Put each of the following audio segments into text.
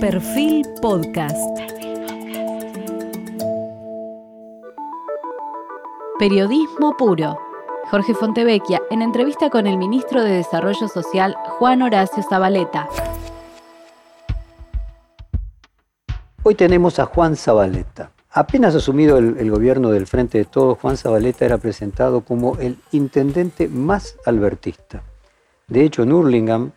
Perfil Podcast. Periodismo puro. Jorge Fontevecchia en entrevista con el ministro de Desarrollo Social, Juan Horacio Zabaleta. Hoy tenemos a Juan Zabaleta. Apenas asumido el, gobierno del Frente de Todos, Juan Zabaleta era presentado como el intendente más albertista. De hecho, en Hurlingham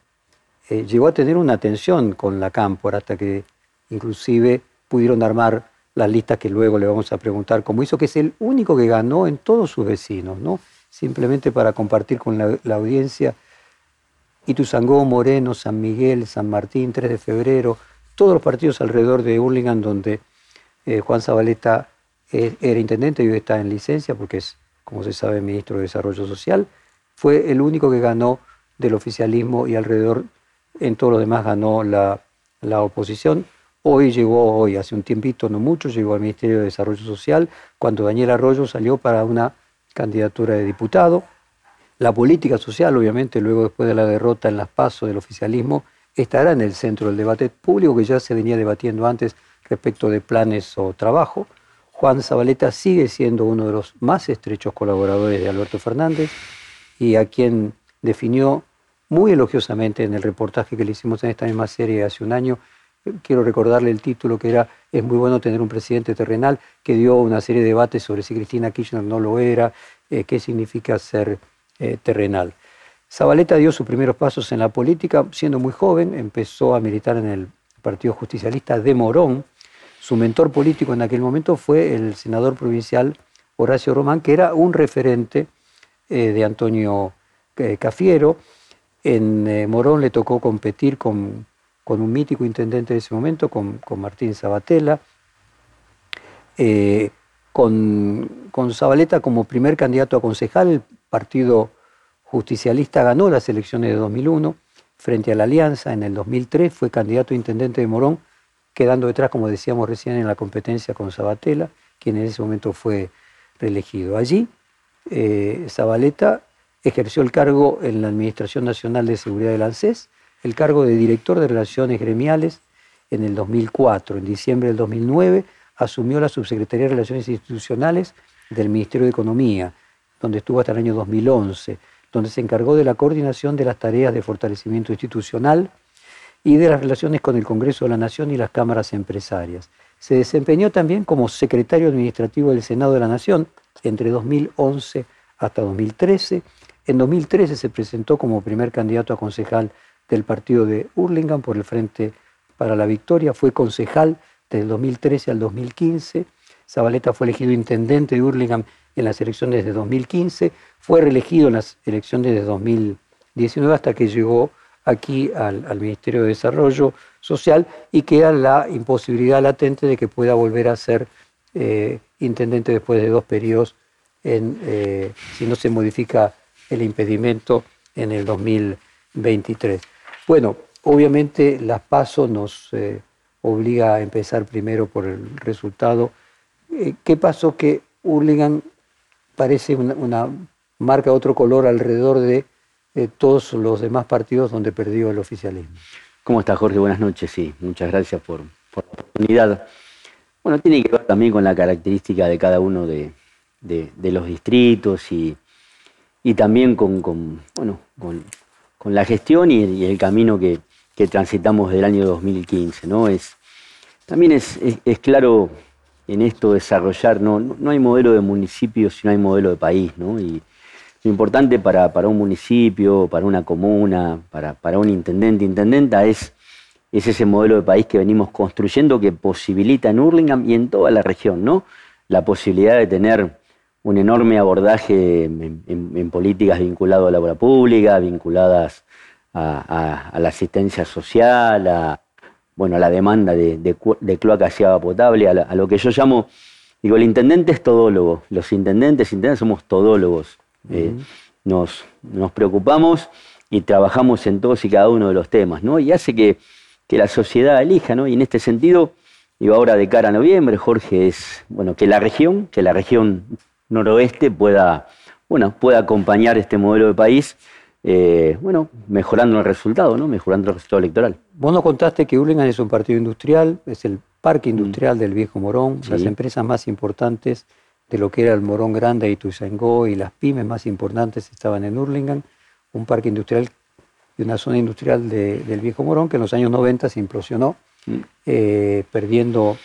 eh, llegó a tener una tensión con la Cámpora hasta que inclusive pudieron armar las listas que luego le vamos a preguntar cómo hizo, que es el único que ganó en todos sus vecinos, ¿no? Simplemente para compartir con la, la audiencia Ituzangó, Moreno, San Miguel, San Martín, 3 de febrero, todos los partidos alrededor de Hurlingham donde eh, Juan Zabaleta eh, era intendente y hoy está en licencia porque es, como se sabe, ministro de Desarrollo Social. Fue el único que ganó del oficialismo y alrededor en todo lo demás ganó la, la oposición. Hoy llegó, hoy hace un tiempito, no mucho, llegó al Ministerio de Desarrollo Social cuando Daniel Arroyo salió para una candidatura de diputado. La política social, obviamente, luego después de la derrota en las pasos del oficialismo, estará en el centro del debate público que ya se venía debatiendo antes respecto de planes o trabajo. Juan Zabaleta sigue siendo uno de los más estrechos colaboradores de Alberto Fernández y a quien definió muy elogiosamente en el reportaje que le hicimos en esta misma serie hace un año. Quiero recordarle el título que era Es muy bueno tener un presidente terrenal, que dio una serie de debates sobre si Cristina Kirchner no lo era, eh, qué significa ser eh, terrenal. Zabaleta dio sus primeros pasos en la política siendo muy joven, empezó a militar en el Partido Justicialista de Morón, su mentor político en aquel momento fue el senador provincial Horacio Román, que era un referente eh, de Antonio Cafiero. En eh, Morón le tocó competir con, un mítico intendente de ese momento, con, Martín Sabatella. con, con Zabaleta como primer candidato a concejal, el Partido Justicialista ganó las elecciones de 2001 frente a la Alianza. En el 2003 fue candidato a intendente de Morón quedando detrás, como decíamos recién, en la competencia con Sabatella, quien en ese momento fue reelegido. Allí, eh, Zabaleta ejerció el cargo en la Administración Nacional de Seguridad del ANSES, el cargo de director de Relaciones Gremiales en el 2004. En diciembre del 2009 asumió la Subsecretaría de Relaciones Institucionales del Ministerio de Economía, donde estuvo hasta el año 2011, donde se encargó de la coordinación de las tareas de fortalecimiento institucional, y de las relaciones con el Congreso de la Nación y las cámaras empresarias. Se desempeñó también como secretario administrativo del Senado de la Nación entre 2011 hasta 2013. En 2013 se presentó como primer candidato a concejal del partido de Hurlingham por el Frente para la Victoria. Fue concejal desde el 2013 al 2015. Zabaleta fue elegido intendente de Hurlingham en las elecciones de 2015. Fue reelegido en las elecciones de 2019 hasta que llegó aquí al, Ministerio de Desarrollo Social y queda la imposibilidad latente de que pueda volver a ser eh, intendente después de dos periodos eh, si no se modifica el impedimento en el 2023. Bueno, obviamente las pasos nos eh, obliga a empezar primero por el resultado. ¿Qué pasó? Que Hurlingham parece una, una marca otro color alrededor de eh, todos los demás partidos donde perdió el oficialismo. ¿Cómo está Jorge? Buenas noches, sí, muchas gracias por, la oportunidad. Bueno, tiene que ver también con la característica de cada uno de, los distritos y, también con, bueno, con, la gestión y, el camino que, transitamos del año 2015. ¿no? Es, también es, claro en esto desarrollar, no, no hay modelo de municipio si no hay modelo de país, ¿no? Y, lo importante para, un municipio, para una comuna, para, un intendente, intendenta, es, es, ese modelo de país que venimos construyendo que posibilita en Hurlingham y en toda la región, ¿no? La posibilidad de tener un enorme abordaje en, políticas vinculadas a la obra pública, vinculadas a, la asistencia social, a, bueno, a la demanda de, de, cloacas y agua potable, a, a, lo que yo llamo, digo, el intendente es todólogo, los intendentes, intendentes somos todólogos. Eh, nos, preocupamos y trabajamos en todos y cada uno de los temas, ¿no? Y hace que, la sociedad elija, ¿no? Y en este sentido, digo, ahora de cara a noviembre, Jorge, es, bueno, que la región, que la región noroeste pueda, bueno, pueda acompañar este modelo de país eh, bueno, mejorando el resultado, ¿no? Mejorando el resultado electoral. Vos nos contaste que Hurlingham es un partido industrial, es el parque mm. industrial del viejo Morón, las empresas más importantes de lo que era el Morón Grande y Tuizangó y las pymes más importantes estaban en Hurlingham, un parque industrial y una zona industrial del viejo Morón que en los años 90 se implosionó, mm. eh, perdiendo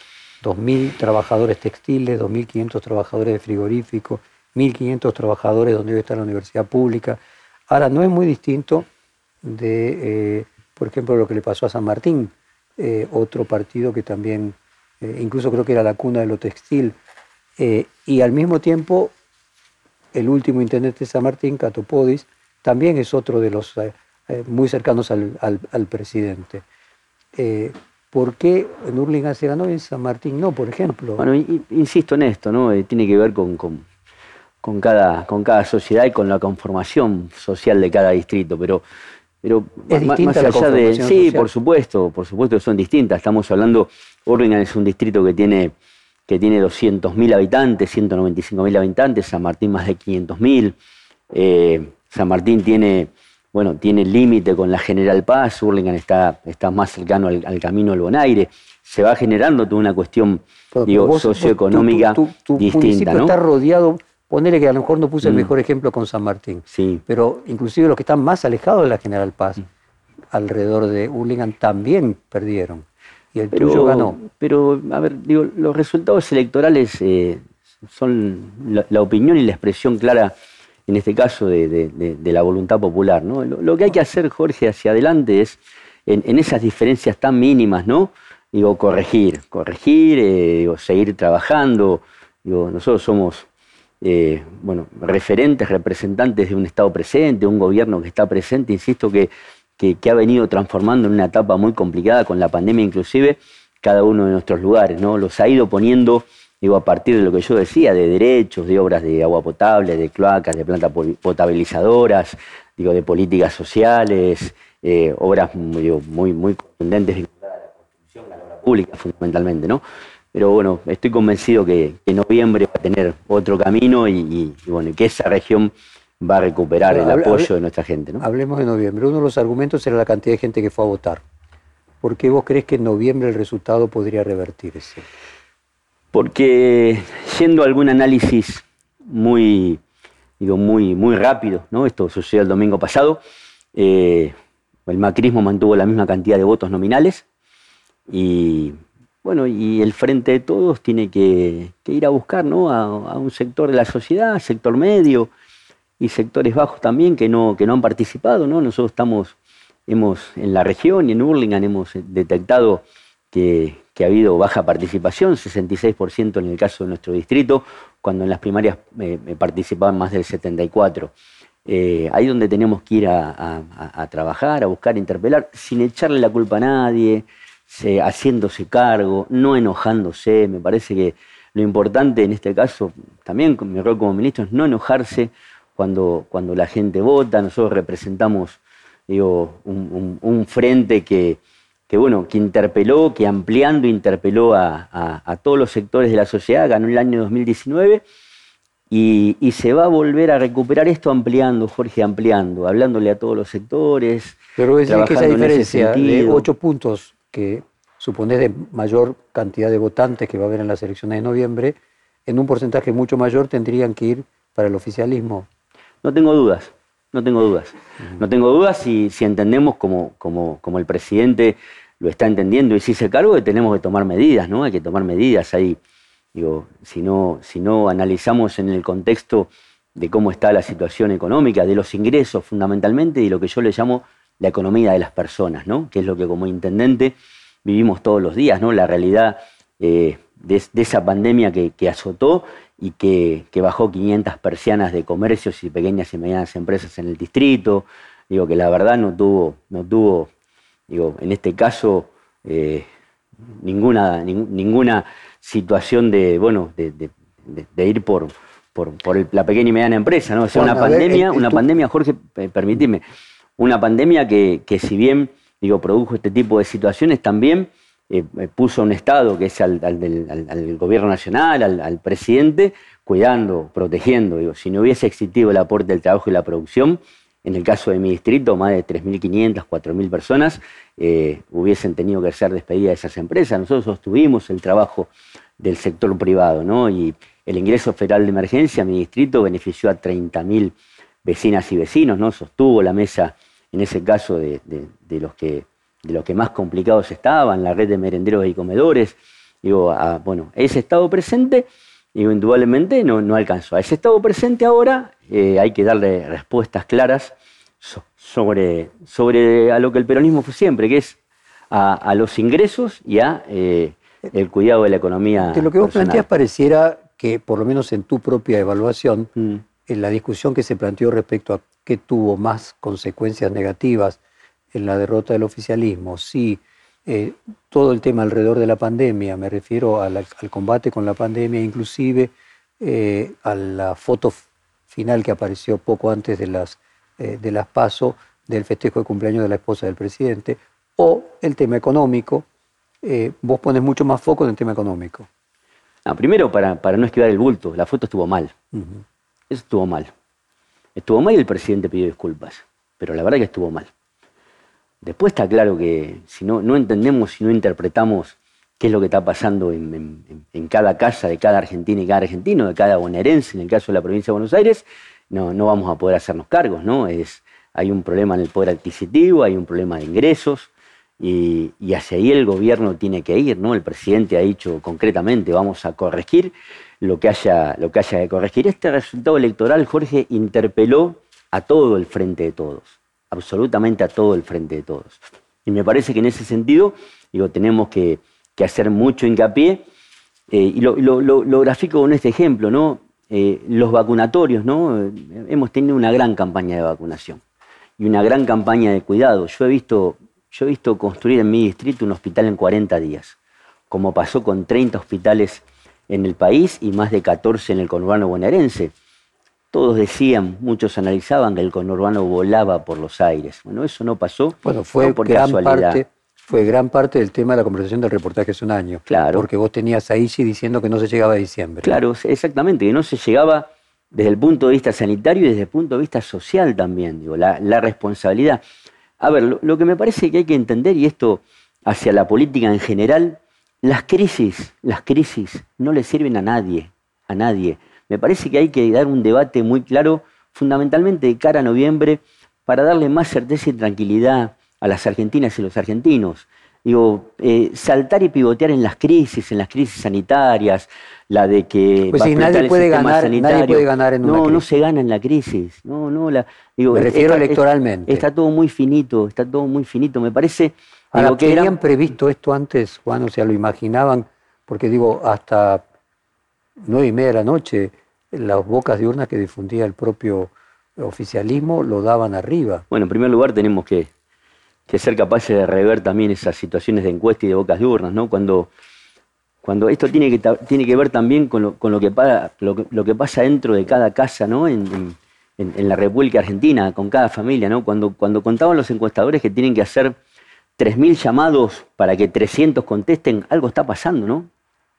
2.000 trabajadores textiles, 2.500 trabajadores de frigorífico, 1.500 trabajadores donde hoy está la universidad pública. Ahora, no es muy distinto de, eh, por ejemplo, lo que le pasó a San Martín, eh, otro partido que también, eh, incluso creo que era la cuna de lo textil, y al mismo tiempo, el último intendente de San Martín, Catopodis, también es otro de los muy cercanos al, al presidente. ¿Por qué en Hurlingham se ganó y en San Martín no, por ejemplo? Bueno, insisto en esto, ¿no? Eh, tiene que ver con, con, cada, con cada sociedad y con la conformación social de cada distrito, pero, pero ¿Es más, más allá de. Sí, por supuesto, por supuesto que son distintas. Estamos hablando, Hurlingham es un distrito que tiene que tiene 200.000 habitantes, 195.000 habitantes, San Martín más de 500.000. Eh, San Martín tiene bueno, tiene límite con la General Paz, Hurlingham está, está más cercano al, camino del Bonaire, se va generando toda una cuestión socioeconómica distinta. ¿no? está rodeado, ponele que a lo mejor no puse el mm. mejor ejemplo con San Martín, sí. pero inclusive los que están más alejados de la General Paz, mm. alrededor de Hurlingham, también perdieron. Y el pero, ganó. Pero, a ver, digo, los resultados electorales eh, son la opinión y la expresión clara en este caso de, la voluntad popular. ¿no? Lo, que hay que hacer, Jorge, hacia adelante es, en, esas diferencias tan mínimas, ¿no? Digo, corregir, corregir, eh, seguir trabajando. Digo, nosotros somos, eh, bueno, referentes, representantes de un Estado presente, un gobierno que está presente, insisto, que, que, que ha venido transformando en una etapa muy complicada con la pandemia inclusive, cada uno de nuestros lugares, ¿no? Los ha ido poniendo digo, a partir de lo que yo decía, de derechos, de obras de agua potable, de cloacas, de plantas potabilizadoras, digo, de políticas sociales, eh, obras muy, muy contundentes vinculadas a la construcción, a la obra pública fundamentalmente, ¿no? Pero bueno, estoy convencido que, en noviembre va a tener otro camino y, bueno, que esa región va a recuperar el apoyo de nuestra gente. ¿no? Hablemos de noviembre. Uno de los argumentos era la cantidad de gente que fue a votar. ¿Por qué vos crees que en noviembre el resultado podría revertirse? Porque yendo a algún análisis muy, digo, muy, muy rápido, ¿no? esto sucedió el domingo pasado, eh, el macrismo mantuvo la misma cantidad de votos nominales y bueno, y el frente de todos tiene que, ir a buscar ¿no? a, un sector de la sociedad, sector medio y sectores bajos también que no, que no han participado. ¿no? Nosotros estamos, hemos, en la región y en Hurlingham hemos detectado que, que ha habido baja participación, 66% en el caso de nuestro distrito, cuando en las primarias eh, participaban más del 74%. Eh, ahí donde tenemos que ir a, trabajar, a buscar, a interpelar, sin echarle la culpa a nadie, haciéndose cargo, no enojándose. Me parece que lo importante en este caso, también mi rol como ministro, es no enojarse cuando, cuando la gente vota. Nosotros representamos digo, un frente que, que bueno, que interpeló, que ampliando interpeló a, todos los sectores de la sociedad, ganó el año 2019 y, se va a volver a recuperar esto ampliando, Jorge, ampliando, hablándole a todos los sectores. Pero es que esa diferencia de ocho puntos que supone de mayor cantidad de votantes que va a haber en las elecciones de noviembre, en un porcentaje mucho mayor tendrían que ir para el oficialismo. No tengo dudas. No tengo dudas. No tengo dudas si, si entendemos como, como, como, el presidente lo está entendiendo y si se cargo que tenemos que tomar medidas, ¿no? Hay que tomar medidas ahí. Digo, si no, si no analizamos en el contexto de cómo está la situación económica, de los ingresos fundamentalmente y lo que yo le llamo la economía de las personas, ¿no? Que es lo que como intendente vivimos todos los días, ¿no? La realidad eh, de, esa pandemia que, que azotó y que, bajó 500 persianas de comercios y pequeñas y medianas empresas en el distrito. Digo que la verdad no tuvo, no tuvo digo, en este caso, eh, ninguna, ninguna situación de, bueno, de, ir por, por, la pequeña y mediana empresa, ¿no? O sea, una pandemia, una pandemia, Jorge, permíteme, una pandemia que, que si bien, digo, produjo este tipo de situaciones, también eh, puso un Estado que es al, gobierno nacional, al, presidente, cuidando, protegiendo. Si no hubiese existido el aporte del trabajo y la producción, en el caso de mi distrito, más de 3.500, 4.000 personas eh, hubiesen tenido que ser despedidas de esas empresas. Nosotros sostuvimos el trabajo del sector privado, ¿no? Y el ingreso federal de emergencia, mi distrito, benefició a 30.000 vecinas y vecinos, ¿no? Sostuvo la mesa, en ese caso, de, los, que, de los que más complicados estaban, la red de merenderos y comedores. Digo, bueno, ese estado presente, digo, indudablemente no, no alcanzó. A ese estado presente ahora eh, hay que darle respuestas claras sobre, sobre a lo que el peronismo fue siempre, que es a, los ingresos y a eh, el cuidado de la economía. De lo que vos planteas pareciera que, por lo menos en tu propia evaluación, mm. en la discusión que se planteó respecto a qué tuvo más consecuencias negativas en la derrota del oficialismo, si eh, todo el tema alrededor de la pandemia, me refiero al combate con la pandemia, inclusive a la foto final que apareció poco antes de las, eh, de las PASO, del festejo de cumpleaños de la esposa del presidente, o el tema económico. Eh, vos pones mucho más foco en el tema económico. primero, para, para, no esquivar el bulto, la foto estuvo mal. Eso estuvo mal. Estuvo mal y el presidente pidió disculpas, pero la verdad que estuvo mal. Después está claro que si no, no entendemos, si no interpretamos qué es lo que está pasando en, cada casa de cada argentino y cada argentino, de cada bonaerense, en el caso de la provincia de Buenos Aires, no, no vamos a poder hacernos cargos, ¿no? Es, hay un problema en el poder adquisitivo, hay un problema de ingresos, y, hacia ahí el gobierno tiene que ir, ¿no? El presidente ha dicho concretamente, vamos a corregir lo que haya, lo que, haya que corregir. Este resultado electoral, Jorge, interpeló a todo el frente de todos, absolutamente a todo el frente de todos. Y me parece que en ese sentido, digo, tenemos que hacer mucho hincapié. Eh, y lo, lo, grafico con este ejemplo, ¿no? Eh, los vacunatorios, ¿no? Hemos tenido una gran campaña de vacunación y una gran campaña de cuidado. Yo he visto, yo he visto construir en mi distrito un hospital en 40 días, como pasó con 30 hospitales en el país y más de 14 en el conurbano bonaerense. Todos decían, muchos analizaban que el conurbano volaba por los aires. Bueno, eso no pasó. Bueno, fue por casualidad fue gran parte del tema de la conversación del reportaje hace un año. Claro. Porque vos tenías a Isi diciendo que no se llegaba a diciembre. Claro, exactamente, que no se llegaba desde el punto de vista sanitario y desde el punto de vista social también, digo, la, responsabilidad. A ver, lo, que me parece que hay que entender, y esto hacia la política en general, las crisis, las crisis no le sirven a nadie, a nadie. Me parece que hay que dar un debate muy claro, fundamentalmente de cara a noviembre, para darle más certeza y tranquilidad a las argentinas y los argentinos. Digo, eh, saltar y pivotear en las crisis, en las crisis sanitarias, la de que pues nadie puede ganar, nadie puede ganar en una no, crisis. No, se gana en la crisis. No, no, la, digo, Me refiero electoralmente. Está, todo muy finito, está todo muy finito. Me parece. Ahora, que habían previsto esto antes, Juan? O sea, lo imaginaban, porque digo, hasta nueve y media de la noche, las bocas de urnas que difundía el propio oficialismo lo daban arriba. Bueno, en primer lugar tenemos que ser capaces de rever también esas situaciones de encuesta y de bocas de urnas, ¿no? Cuando, cuando esto tiene que, tiene que ver también con, lo, con lo, que, lo, que, pasa dentro de cada casa, ¿no? En, la República Argentina, con cada familia, ¿no? Cuando, cuando contaban los encuestadores que tienen que hacer 3.000 llamados para que 300 contesten, algo está pasando, ¿no?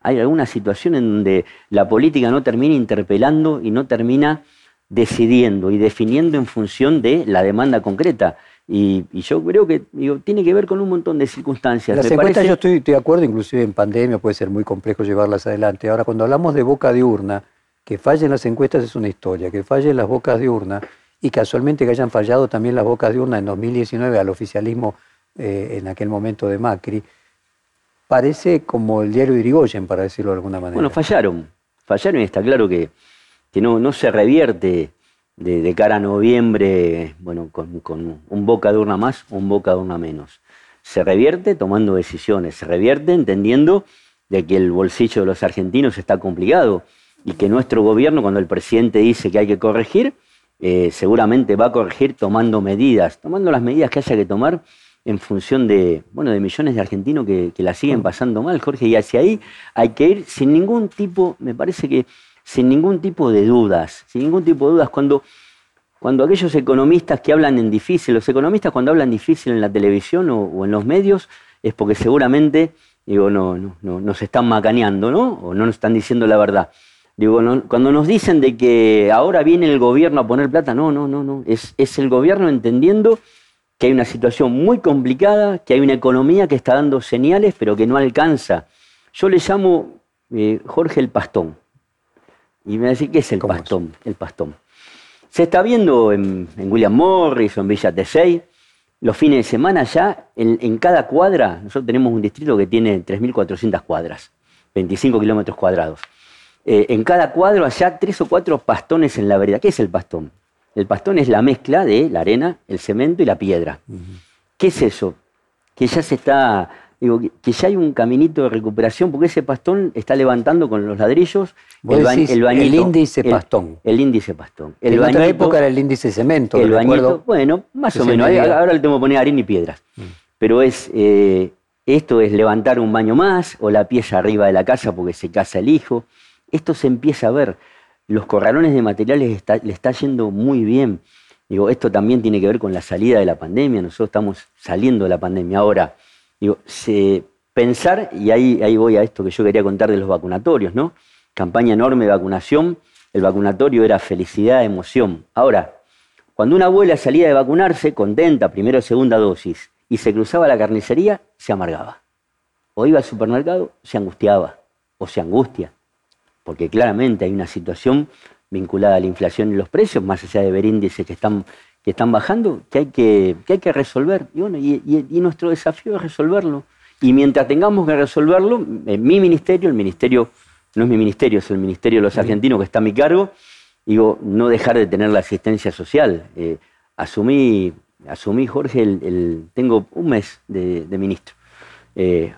Hay alguna situación en donde la política no termina interpelando y no termina decidiendo y definiendo en función de la demanda concreta. Y, yo creo que tiene que ver con un montón de circunstancias. Las encuestas yo estoy, de acuerdo, inclusive en pandemia puede ser muy complejo llevarlas adelante. Ahora, cuando hablamos de boca de urna, que fallen las encuestas es una historia, que fallen las bocas de urna y casualmente que hayan fallado también las bocas de urna en 2019 al oficialismo eh, en aquel momento de Macri, parece como el diario de Irigoyen, para decirlo de alguna manera. Bueno, fallaron, fallaron y está claro que, que no, no se revierte de, cara a noviembre, bueno, con, un boca de urna más un boca de urna menos. Se revierte tomando decisiones, se revierte entendiendo de que el bolsillo de los argentinos está complicado y que nuestro gobierno, cuando el presidente dice que hay que corregir, eh, seguramente va a corregir tomando medidas, tomando las medidas que haya que tomar en función de, bueno, de millones de argentinos que, que la siguen pasando mal, Jorge, y hacia ahí hay que ir sin ningún tipo, me parece que sin ningún tipo de dudas, sin ningún tipo de dudas. Cuando, cuando aquellos economistas que hablan en difícil, los economistas cuando hablan difícil en la televisión o, en los medios, es porque seguramente digo, no, no, no, nos están macaneando, ¿no? O no nos están diciendo la verdad. Digo, cuando nos dicen de que ahora viene el gobierno a poner plata, no, no, no, no. Es, es el gobierno entendiendo que hay una situación muy complicada, que hay una economía que está dando señales, pero que no alcanza. Yo le llamo eh, Jorge el Pastón. Y me va a decir, ¿qué es el pastón? El pastón. Se está viendo en, William Morris o en Villa Tesey, los fines de semana ya, en, cada cuadra, nosotros tenemos un distrito que tiene 3.400 cuadras, 25 kilómetros cuadrados. Eh, en cada cuadro allá tres o cuatro pastones en la vereda. ¿Qué es el pastón? El pastón es la mezcla de la arena, el cemento y la piedra. ¿Qué es eso? Que ya se está, digo, que ya hay un caminito de recuperación, porque ese pastón está levantando con los ladrillos el, el, índice pastón. El, índice pastón. en otra época era el índice cemento. El bañito, bueno, más o menos. Ahora le tengo que poner arena y piedras. Mm. Pero es, eh, esto es levantar un baño más o la pieza arriba de la casa porque se casa el hijo. Esto se empieza a ver los corralones de materiales le está yendo muy bien. Digo, esto también tiene que ver con la salida de la pandemia. Nosotros estamos saliendo de la pandemia ahora. Digo, pensar, y ahí, ahí voy a esto que yo quería contar de los vacunatorios, ¿no? Campaña enorme de vacunación. El vacunatorio era felicidad, emoción. Ahora, cuando una abuela salía de vacunarse, contenta, primera o segunda dosis, y se cruzaba la carnicería, se amargaba. O iba al supermercado, se angustiaba, o se angustia porque claramente hay una situación vinculada a la inflación y los precios, más allá de ver índices que están, que están bajando, que hay que, hay que resolver. Y, bueno, y, nuestro desafío es resolverlo. Y mientras tengamos que resolverlo, en mi ministerio, el ministerio, no es mi ministerio, es el ministerio de los argentinos que está a mi cargo, digo, no dejar de tener la asistencia social. Eh, asumí, asumí, Jorge, el, tengo un mes de, ministro. Eh,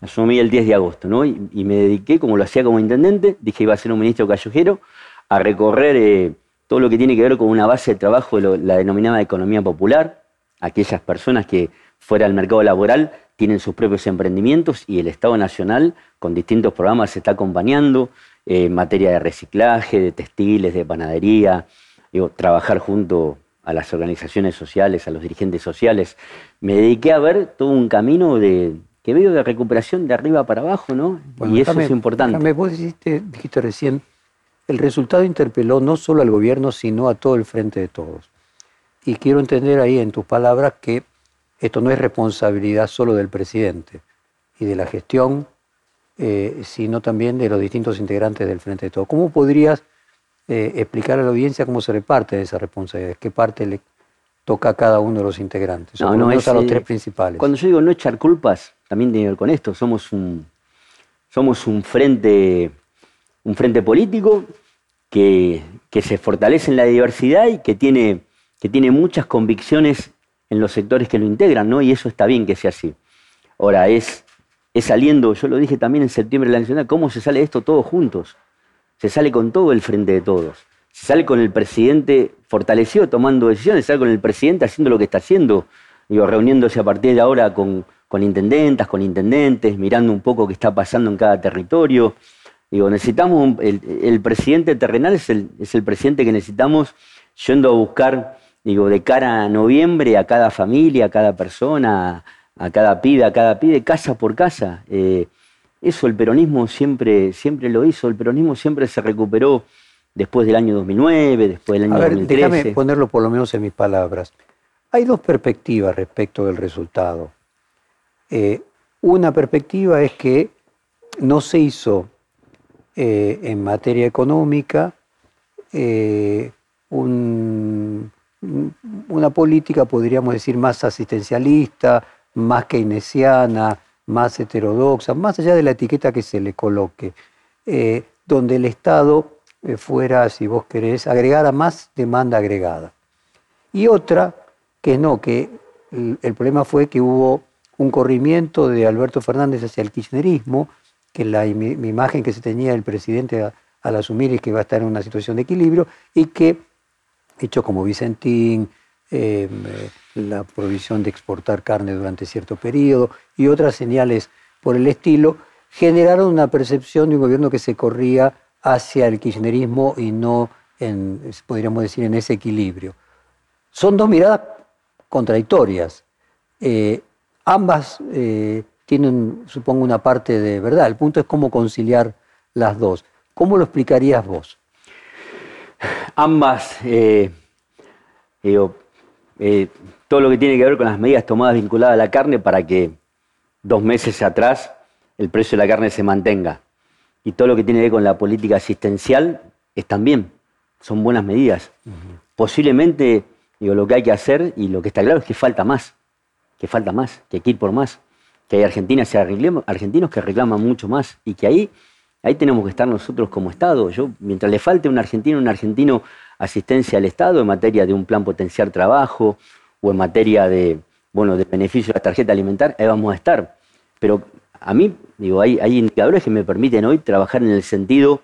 asumí el 10 de agosto, ¿no? Y, me dediqué, como lo hacía como intendente, dije iba a ser un ministro callejero, a recorrer eh, todo lo que tiene que ver con una base de trabajo de la denominada economía popular, aquellas personas que fuera del mercado laboral tienen sus propios emprendimientos y el Estado Nacional con distintos programas se está acompañando eh, en materia de reciclaje, de textiles, de panadería, digo, trabajar junto a las organizaciones sociales, a los dirigentes sociales. Me dediqué a ver todo un camino de, que veo de recuperación de arriba para abajo, ¿no? y eso es importante. Déjame, vos dijiste, dijiste recién, el resultado interpeló no solo al gobierno, sino a todo el frente de todos. Y quiero entender ahí en tus palabras que esto no es responsabilidad solo del presidente y de la gestión, eh, sino también de los distintos integrantes del frente de todos. ¿Cómo podrías eh, explicar a la audiencia cómo se reparte esa responsabilidad? ¿Qué parte le toca a cada uno de los integrantes? No, no, es, a los tres principales. Cuando yo digo no echar culpas, también tiene que ver con esto. Somos un, somos un frente, un frente político que, se fortalece en la diversidad y que tiene, que tiene muchas convicciones en los sectores que lo integran, ¿no? Y eso está bien que sea así. Ahora, es, es saliendo, yo lo dije también en septiembre de la Nacional, ¿cómo se sale esto todos juntos? Se sale con todo el frente de todos. Sale con el presidente fortalecido tomando decisiones, sale con el presidente haciendo lo que está haciendo, digo, reuniéndose a partir de ahora con, con intendentas, con intendentes, mirando un poco qué está pasando en cada territorio. Digo, necesitamos, el, presidente terrenal es el, es el presidente que necesitamos yendo a buscar, digo, de cara a noviembre a cada familia, a cada persona, a cada pibe, a cada pibe, casa por casa. Eh, eso el peronismo siempre, siempre lo hizo, el peronismo siempre se recuperó después del año 2009, después del año a ver, 2013. Déjame ponerlo por lo menos en mis palabras. Hay dos perspectivas respecto del resultado. Eh, una perspectiva es que no se hizo eh, en materia económica eh, una política, podríamos decir, más asistencialista, más keynesiana, más heterodoxa, más allá de la etiqueta que se le coloque, donde el Estado fuera, si vos querés, agregara más demanda agregada. Y otra, que no, que el problema fue que hubo un corrimiento de Alberto Fernández hacia el kirchnerismo, que la imagen que se tenía del presidente al asumir es que iba a estar en una situación de equilibrio y que, hecho como Vicentín, em, eh, la provisión de exportar carne durante cierto periodo y otras señales por el estilo, generaron una percepción de un gobierno que se corría hacia el kirchnerismo y no, en, podríamos decir, en ese equilibrio. Son dos miradas contradictorias. Eh, ambas eh, tienen, supongo, una parte de verdad. El punto es cómo conciliar las dos. ¿Cómo lo explicarías vos? Ambas, eh, todo lo que tiene que ver con las medidas tomadas vinculadas a la carne para que dos meses atrás el precio de la carne se mantenga. Y todo lo que tiene que ver con la política asistencial están bien, son buenas medidas. Posiblemente, digo, lo que hay que hacer y lo que está claro es que falta más, que falta más, que hay que ir por más, que hay argentinas y argentinos que reclaman mucho más y que ahí Ahí tenemos que estar nosotros como Estado. Yo, mientras le falte un argentino, un argentino asistencia al Estado en materia de un plan potenciar trabajo o en materia de, bueno, de beneficio de la tarjeta alimentar, ahí vamos a estar. Pero a mí, digo, hay, indicadores que me permiten hoy trabajar en el sentido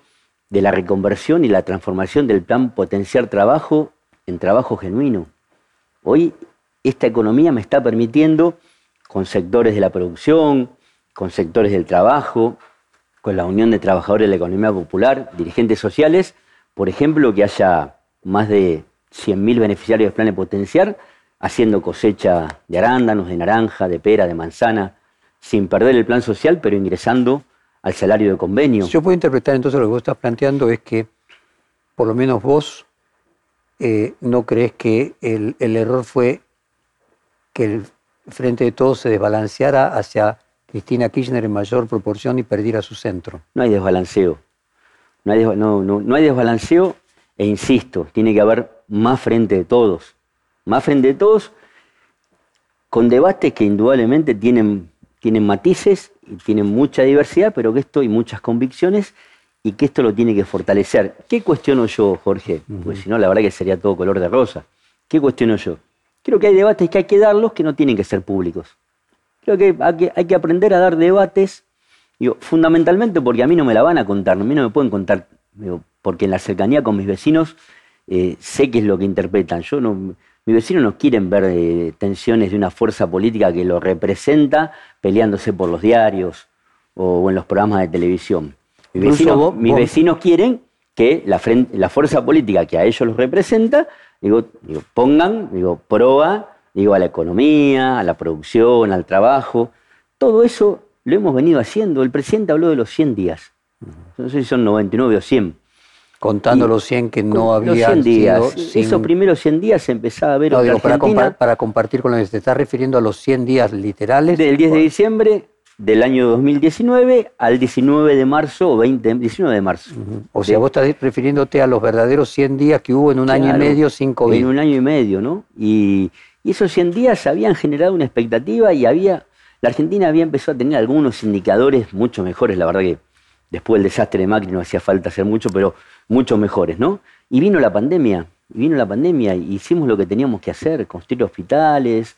de la reconversión y la transformación del plan potenciar trabajo en trabajo genuino. Hoy esta economía me está permitiendo, con sectores de la producción, con sectores del trabajo, con la Unión de Trabajadores de la Economía Popular, dirigentes sociales, por ejemplo, que haya más de 100.000 beneficiarios de plan de potenciar haciendo cosecha de arándanos, de naranja, de pera, de manzana, sin perder el plan social, pero ingresando al salario de convenio. Yo puedo interpretar entonces lo que vos estás planteando es que, por lo menos vos, eh, no crees que el, el error fue que el Frente de Todos se desbalanceara hacia Cristina Kirchner en mayor proporción y perdiera su centro. No hay desbalanceo. No hay, no, hay desbalanceo e insisto, tiene que haber más frente de todos. Más frente de todos con debates que indudablemente tienen, tienen matices y tienen mucha diversidad, pero que esto y muchas convicciones y que esto lo tiene que fortalecer. ¿Qué cuestiono yo, Jorge? Pues si no, la verdad que sería todo color de rosa. ¿Qué cuestiono yo? Creo que hay debates que hay que darlos que no tienen que ser públicos. Creo que hay, que aprender a dar debates, fundamentalmente porque a mí no me la van a contar, a mí no me pueden contar, porque en la cercanía con mis vecinos eh, sé qué es lo que interpretan. Yo no, mis vecinos no quieren ver eh, tensiones de una fuerza política que lo representa peleándose por los diarios o, en los programas de televisión. Mis, vecinos, quieren que la, la, fuerza política que a ellos los representa, digo, pongan, digo, proa digo, a la economía, a la producción, al trabajo. Todo eso lo hemos venido haciendo. El presidente habló de los 100 días. No sé si son 99 o 100. Contando los 100 que no había. 100 días. Esos primeros 100 días se empezaba a ver. No, digo, para, para, compartir con lo que se está refiriendo a los 100 días literales. Del 10 de diciembre del año 2019 al 19 de marzo o 20, 19 de marzo. O sea, vos estás refiriéndote a los verdaderos 100 días que hubo en un año y medio sin COVID. En un año y medio, ¿no? Y, y esos 100 días habían generado una expectativa y había, la Argentina había empezado a tener algunos indicadores mucho mejores, la verdad que después del desastre de Macri no hacía falta hacer mucho, pero mucho mejores, ¿no? Y vino la pandemia, y vino la pandemia, y hicimos lo que teníamos que hacer, construir hospitales,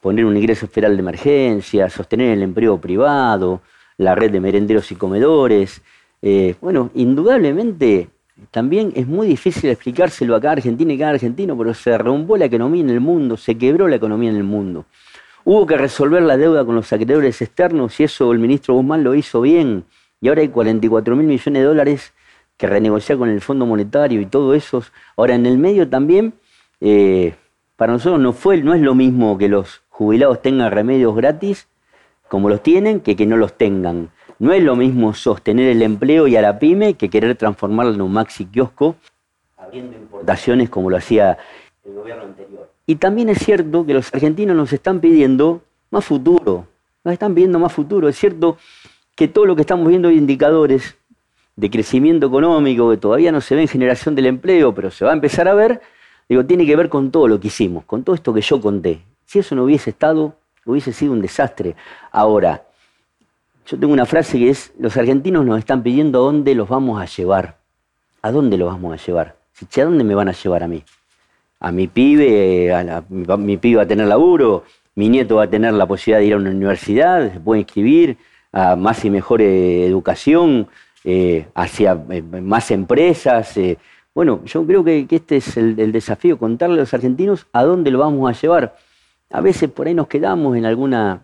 poner un ingreso federal de emergencia, sostener el empleo privado, la red de merenderos y comedores. Eh, bueno, indudablemente también es muy difícil explicárselo a cada argentino y cada argentino, pero se derrumbó la economía en el mundo, se quebró la economía en el mundo. Hubo que resolver la deuda con los acreedores externos y eso el ministro Guzmán lo hizo bien. Y ahora hay 44 mil millones de dólares que renegociar con el Fondo Monetario y todo eso. Ahora en el medio también, eh, para nosotros no, fue, no es lo mismo que los jubilados tengan remedios gratis como los tienen que que no los tengan. No es lo mismo sostener el empleo y a la pyme que querer transformarlo en un maxi kiosco abriendo importaciones como lo hacía el gobierno anterior. Y también es cierto que los argentinos nos están pidiendo más futuro, nos están pidiendo más futuro. Es cierto que todo lo que estamos viendo hoy indicadores de crecimiento económico, que todavía no se ve en generación del empleo, pero se va a empezar a ver, digo, tiene que ver con todo lo que hicimos, con todo esto que yo conté. Si eso no hubiese estado, hubiese sido un desastre. Ahora, yo tengo una frase que es, los argentinos nos están pidiendo a dónde los vamos a llevar. ¿A dónde los vamos a llevar? ¿A dónde me van a llevar a mí? A mi pibe, a mi, pibe va a tener laburo, mi nieto va a tener la posibilidad de ir a una universidad, se puede inscribir a más y mejor eh, educación, eh, hacia eh, más empresas. Bueno, yo creo que, este es el, el, desafío, contarle a los argentinos a dónde lo vamos a llevar. A veces por ahí nos quedamos en alguna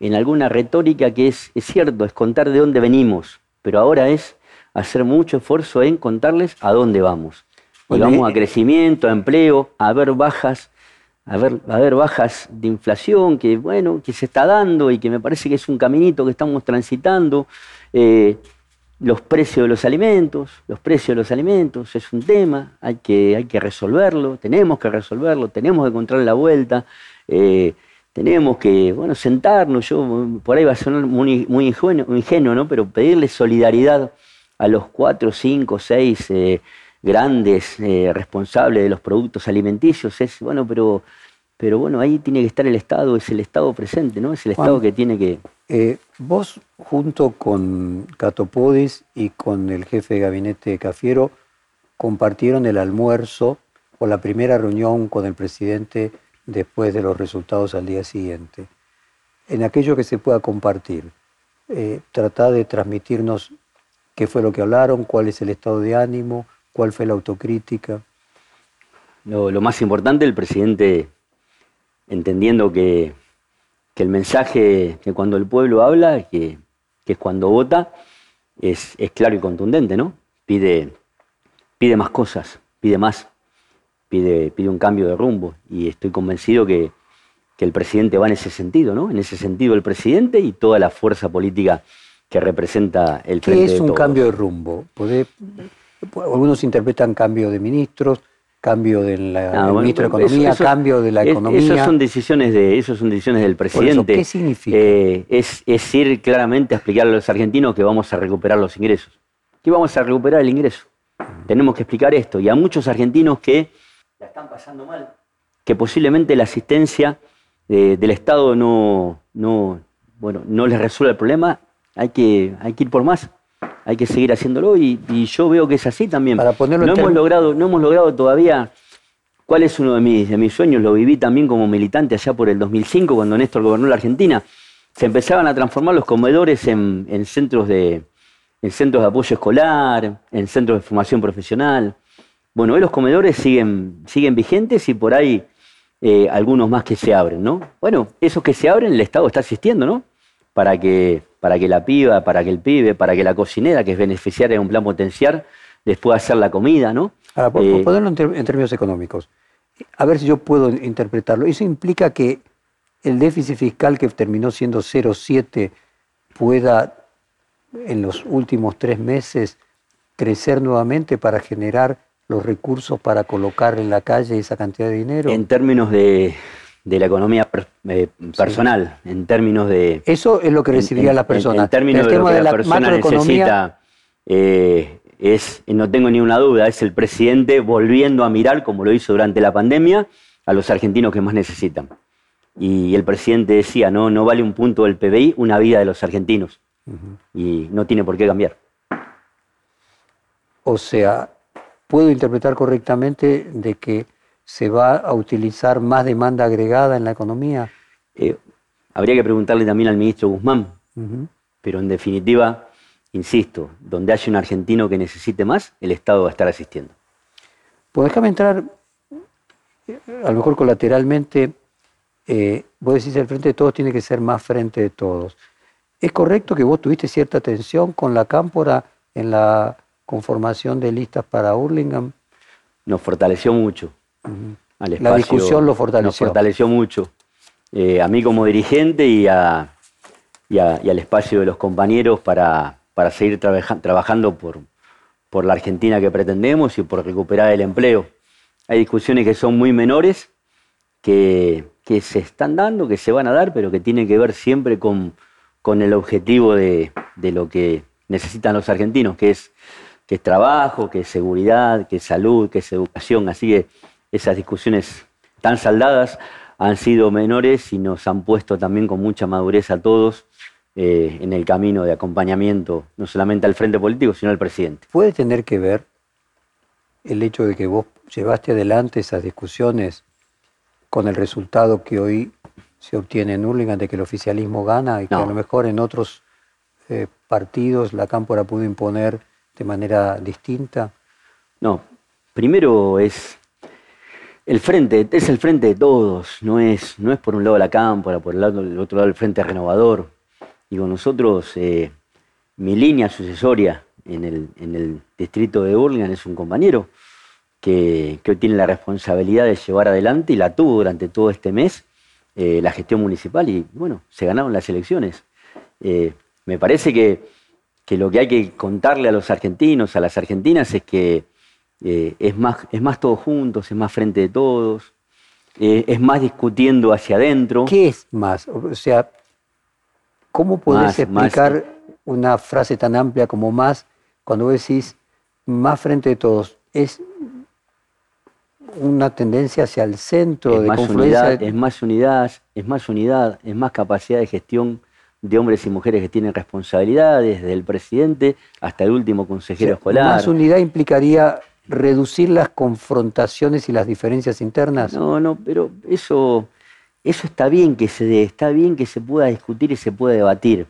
en alguna retórica que es, es cierto, es contar de dónde venimos, pero ahora es hacer mucho esfuerzo en contarles a dónde vamos. Y vamos a crecimiento, a empleo, a ver bajas, a ver, a ver bajas de inflación que bueno, que se está dando y que me parece que es un caminito que estamos transitando. Eh, los precios de los alimentos, los precios de los alimentos es un tema, hay que, hay que resolverlo, tenemos que resolverlo, tenemos que encontrar la vuelta, eh, tenemos que, bueno, sentarnos, yo por ahí va a sonar muy, muy ingenuo, ¿no? Pero pedirle solidaridad a los cuatro, cinco, seis eh, grandes eh, responsables de los productos alimenticios es, bueno, pero, pero bueno, ahí tiene que estar el Estado, es el Estado presente, ¿no? Es el Estado que tiene que... Vos, junto con Catopodis y con el jefe de gabinete Cafiero, compartieron el almuerzo o la primera reunión con el presidente después de los resultados al día siguiente. En aquello que se pueda compartir, eh, tratar de transmitirnos qué fue lo que hablaron, cuál es el estado de ánimo, cuál fue la autocrítica. Lo, más importante, el presidente entendiendo que, el mensaje que cuando el pueblo habla, que, es cuando vota, es, claro y contundente, ¿no? Pide, pide más cosas, pide más, pide, pide un cambio de rumbo. Y estoy convencido que, el presidente va en ese sentido, ¿no? En ese sentido el presidente y toda la fuerza política que representa el ¿Qué es un cambio de rumbo? algunos interpretan cambio de ministros, cambio del la, ministro de Economía, cambio de la economía. Esas son decisiones de, eso son decisiones del presidente. ¿Qué significa? Eh, es, es, ir claramente a explicarle a los argentinos que vamos a recuperar los ingresos. Que vamos a recuperar el ingreso. Tenemos que explicar esto. Y a muchos argentinos que la están pasando mal, que posiblemente la asistencia del Estado no, no, bueno, no les resuelve el problema, hay que, hay que ir por más hay que seguir haciéndolo y, yo veo que es así también. Para ponerlo no, hemos logrado, no hemos logrado todavía, ¿cuál es uno de mis, de mis sueños? Lo viví también como militante allá por el 2005, cuando Néstor gobernó la Argentina. Se empezaban a transformar los comedores en, centros, de, en centros de apoyo escolar, en centros de formación profesional. Bueno, hoy los comedores siguen, siguen vigentes y por ahí eh, algunos más que se abren, ¿no? Bueno, esos que se abren, el Estado está asistiendo, ¿no? Para que para que la piba, para que el pibe, para que la cocinera, que es beneficiaria de un plan potenciar, les pueda hacer la comida, ¿no? Ahora, por, eh, ponerlo en, términos económicos, a ver si yo puedo interpretarlo. ¿Eso implica que el déficit fiscal que terminó siendo 0,7 pueda en los últimos tres meses crecer nuevamente para generar los recursos para colocar en la calle esa cantidad de dinero? En términos de, de la economía eh, personal, en términos de... Eso es lo que recibiría la persona. En, términos de lo que la, persona necesita, eh, es, no tengo ni una duda, es el presidente volviendo a mirar, como lo hizo durante la pandemia, a los argentinos que más necesitan. Y el presidente decía, no, no vale un punto del PBI una vida de los argentinos. Y no tiene por qué cambiar. O sea, puedo interpretar correctamente de que se va a utilizar más demanda agregada en la economía? Eh, habría que preguntarle también al ministro Guzmán, pero en definitiva, insisto, donde haya un argentino que necesite más, el Estado va a estar asistiendo. Pues déjame entrar, a lo mejor colateralmente, eh, vos decís el frente de todos tiene que ser más frente de todos. ¿Es correcto que vos tuviste cierta tensión con la cámpora en la conformación de listas para Hurlingham? Nos fortaleció mucho la discusión lo fortaleció. Nos fortaleció mucho. Eh, a mí como dirigente y, a, y, al espacio de los compañeros para, para seguir trabajando por, por la Argentina que pretendemos y por recuperar el empleo. Hay discusiones que son muy menores, que, que se están dando, que se van a dar, pero que tienen que ver siempre con, con el objetivo de, de, lo que necesitan los argentinos, que es, que es trabajo, que es seguridad, que es salud, que es educación. Así que esas discusiones tan saldadas han sido menores y nos han puesto también con mucha madurez a todos eh, en el camino de acompañamiento, no solamente al frente político, sino al presidente. ¿Puede tener que ver el hecho de que vos llevaste adelante esas discusiones con el resultado que hoy se obtiene en Hurlingham de que el oficialismo gana y que a lo mejor en otros eh, partidos la cámpora pudo imponer de manera distinta? No, primero es el frente, es el frente de todos, no es, no es por un lado la cámpora, por el, otro lado el frente renovador. Digo, nosotros, eh, mi línea sucesoria en el, distrito de Burlingame es un compañero que, hoy tiene la responsabilidad de llevar adelante y la tuvo durante todo este mes eh, la gestión municipal y bueno, se ganaron las elecciones. Eh, me parece que lo que hay que contarle a los argentinos, a las argentinas, es que eh, es, más, es más todos juntos, es más frente de todos, eh, es más discutiendo hacia adentro. ¿Qué es más? O sea, ¿cómo podés explicar una frase tan amplia como más cuando decís más frente de todos? ¿Es una tendencia hacia el centro de confluencia? es más unidad, es más unidad, es más capacidad de gestión de hombres y mujeres que tienen responsabilidades, desde el presidente hasta el último consejero escolar. Más unidad implicaría reducir las confrontaciones y las diferencias internas? No, no, pero eso, eso está bien que se dé, está bien que se pueda discutir y se pueda debatir.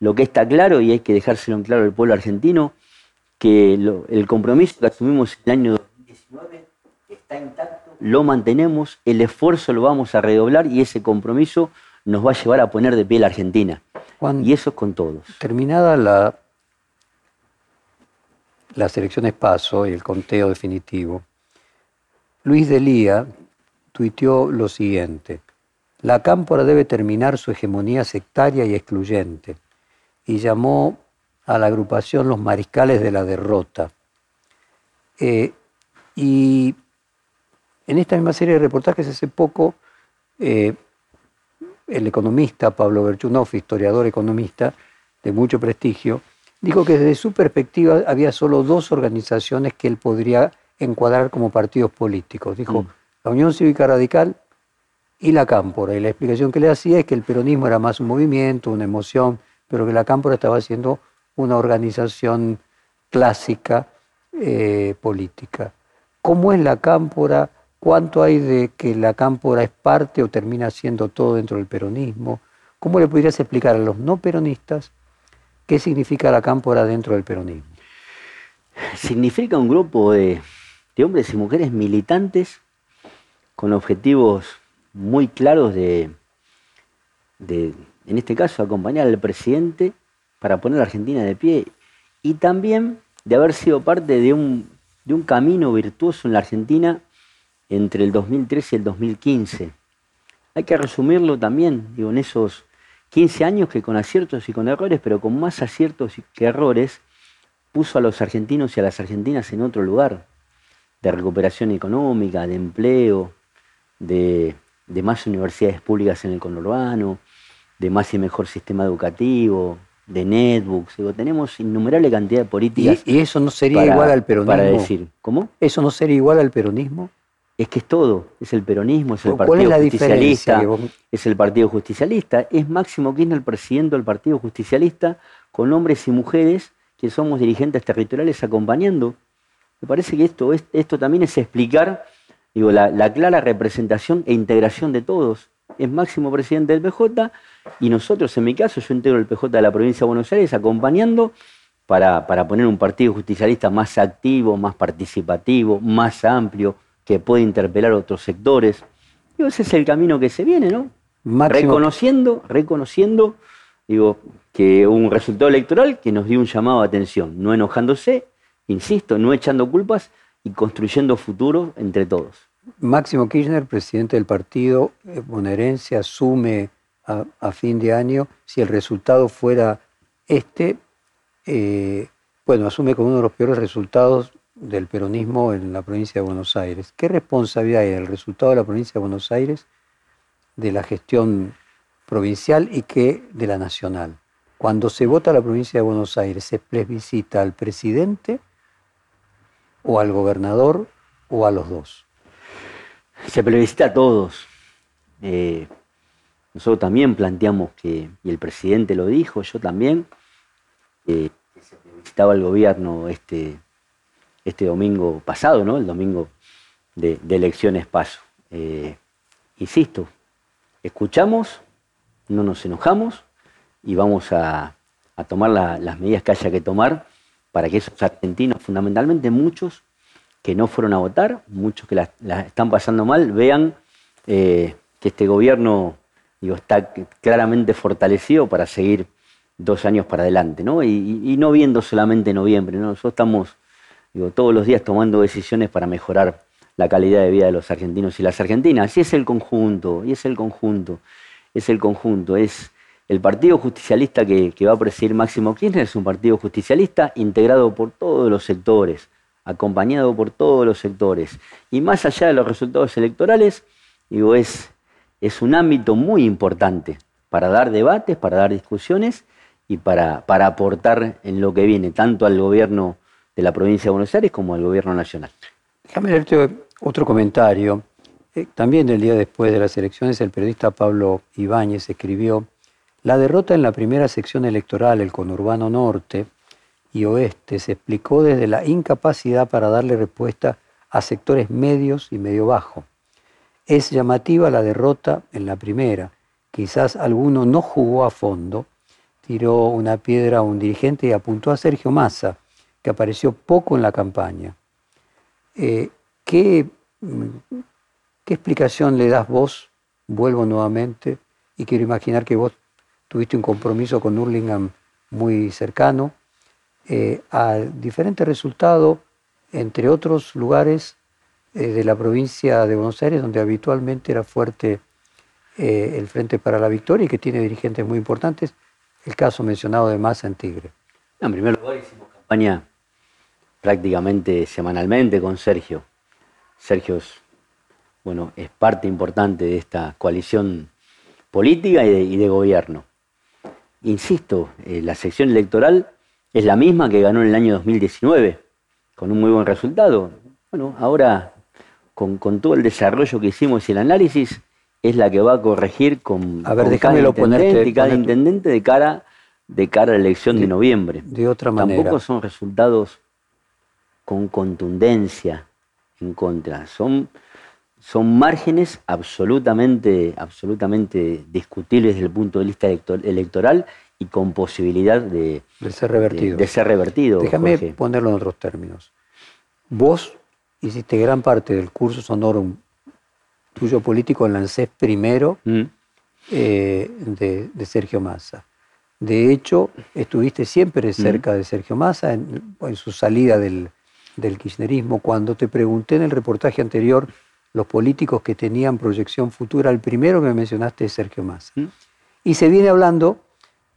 Lo que está claro, y hay que dejárselo en claro al pueblo argentino, que el compromiso que asumimos en el año 2019 está intacto, lo mantenemos, el esfuerzo lo vamos a redoblar y ese compromiso nos va a llevar a poner de pie la Argentina. y eso es con todos. Terminada la las elecciones paso y el conteo definitivo, Luis Delía tuiteó lo siguiente, la cámpora debe terminar su hegemonía sectaria y excluyente, y llamó a la agrupación los mariscales de la derrota. Eh, y en esta misma serie de reportajes hace poco, eh, el economista Pablo Berchunov, historiador economista de mucho prestigio, dijo que desde su perspectiva había solo dos organizaciones que él podría encuadrar como partidos políticos. Dijo mm. la Unión Cívica Radical y la Cámpora. Y la explicación que le hacía es que el peronismo era más un movimiento, una emoción, pero que la Cámpora estaba siendo una organización clásica eh, política. ¿Cómo es la Cámpora? ¿Cuánto hay de que la Cámpora es parte o termina siendo todo dentro del peronismo? ¿Cómo le podrías explicar a los no peronistas ¿Qué significa la cámpora dentro del peronismo? Significa un grupo de, hombres y mujeres militantes con objetivos muy claros de, en este caso, acompañar al presidente para poner a Argentina de pie y también de haber sido parte de un, de un camino virtuoso en la Argentina entre el 2013 y el 2015. Hay que resumirlo también, digo, en esos 15 años que con aciertos y con errores, pero con más aciertos que errores, puso a los argentinos y a las argentinas en otro lugar, de recuperación económica, de empleo, de, más universidades públicas en el conurbano, de más y mejor sistema educativo, de netbooks. tenemos innumerable cantidad de políticas. ¿Y, eso no sería igual al peronismo? Para decir, ¿cómo? ¿Eso no sería igual al peronismo? Es que es todo, es el peronismo, es el Partido Justicialista, es el Partido Justicialista, es Máximo Kirchner el presidente del Partido Justicialista, con hombres y mujeres que somos dirigentes territoriales acompañando. Me parece que esto, esto también es explicar digo, la, clara representación e integración de todos. Es máximo presidente del PJ y nosotros, en mi caso, yo integro el PJ de la provincia de Buenos Aires acompañando para, para poner un partido justicialista más activo, más participativo, más amplio, que puede interpelar otros sectores. Y ese es el camino que se viene, ¿no? Reconociendo, reconociendo, digo, que hubo un resultado electoral que nos dio un llamado de atención, no enojándose, insisto, no echando culpas y construyendo futuro entre todos. Máximo Kirchner, presidente del partido bonaerense, asume a, fin de año, si el resultado fuera este, eh, bueno, asume con uno de los peores resultados del peronismo en la provincia de Buenos Aires. ¿Qué responsabilidad hay el resultado de la provincia de Buenos Aires de la gestión provincial y qué de la nacional? Cuando se vota la provincia de Buenos Aires, ¿se plebiscita al presidente o al gobernador o a los dos? Se plebiscita a todos. Eh, nosotros también planteamos que, y el presidente lo dijo, yo también, que se plebiscitaba al gobierno este, este domingo pasado, ¿no? El domingo de, elecciones paso. Eh, insisto, escuchamos, no nos enojamos y vamos a, tomar las medidas que haya que tomar para que esos argentinos, fundamentalmente muchos que no fueron a votar, muchos que la, están pasando mal, vean eh, que este gobierno está claramente fortalecido para seguir dos años para adelante, ¿no? Y, y no viendo solamente noviembre, ¿no? Nosotros estamos todos los días tomando decisiones para mejorar la calidad de vida de los argentinos y las argentinas. Y es el conjunto, y es el conjunto, es el conjunto, es el partido justicialista que, va a presidir Máximo Kirchner es un partido justicialista integrado por todos los sectores, acompañado por todos los sectores. Y más allá de los resultados electorales, digo, es, es un ámbito muy importante para dar debates, para dar discusiones y para, para aportar en lo que viene, tanto al gobierno de la provincia de Buenos Aires como al gobierno nacional. Déjame leerte otro comentario. Eh, también del día después de las elecciones, el periodista Pablo Ibáñez escribió la derrota en la primera sección electoral, el conurbano norte y oeste, se explicó desde la incapacidad para darle respuesta a sectores medios y medio bajo. Es llamativa la derrota en la primera. Quizás alguno no jugó a fondo, tiró una piedra a un dirigente y apuntó a Sergio Massa, que apareció poco en la campaña. Eh, ¿qué, ¿Qué explicación le das vos? Vuelvo nuevamente y quiero imaginar que vos tuviste un compromiso con Hurlingham muy cercano, eh, a diferentes resultados, entre otros lugares eh, de la provincia de Buenos Aires, donde habitualmente era fuerte eh, el Frente para la Victoria y que tiene dirigentes muy importantes, el caso mencionado de Massa en Tigre. En primer lugar, hicimos campaña prácticamente semanalmente con Sergio. Sergio es, bueno, es parte importante de esta coalición política y de gobierno insisto, eh, la sección electoral es la misma que ganó en el año 2019, con un muy buen resultado. Bueno, ahora con, todo el desarrollo que hicimos y el análisis, es la que va a corregir con, a ver, cada, intendente, cada intendente de cara, de cara a la elección de, noviembre. De otra manera. Tampoco son resultados con contundencia en contra. Son son márgenes absolutamente, absolutamente discutibles desde el punto de vista electoral y con posibilidad de, ser revertido. De, ser revertido Déjame ponerlo en otros términos. Vos hiciste gran parte del curso sonorum tuyo político en la ANSES primero mm. eh, de, Sergio Massa. De hecho, estuviste siempre mm. cerca de Sergio Massa en, en su salida del, del kirchnerismo. Cuando te pregunté en el reportaje anterior los políticos que tenían proyección futura. El primero que me mencionaste es Sergio Massa. ¿Mm? Y se viene hablando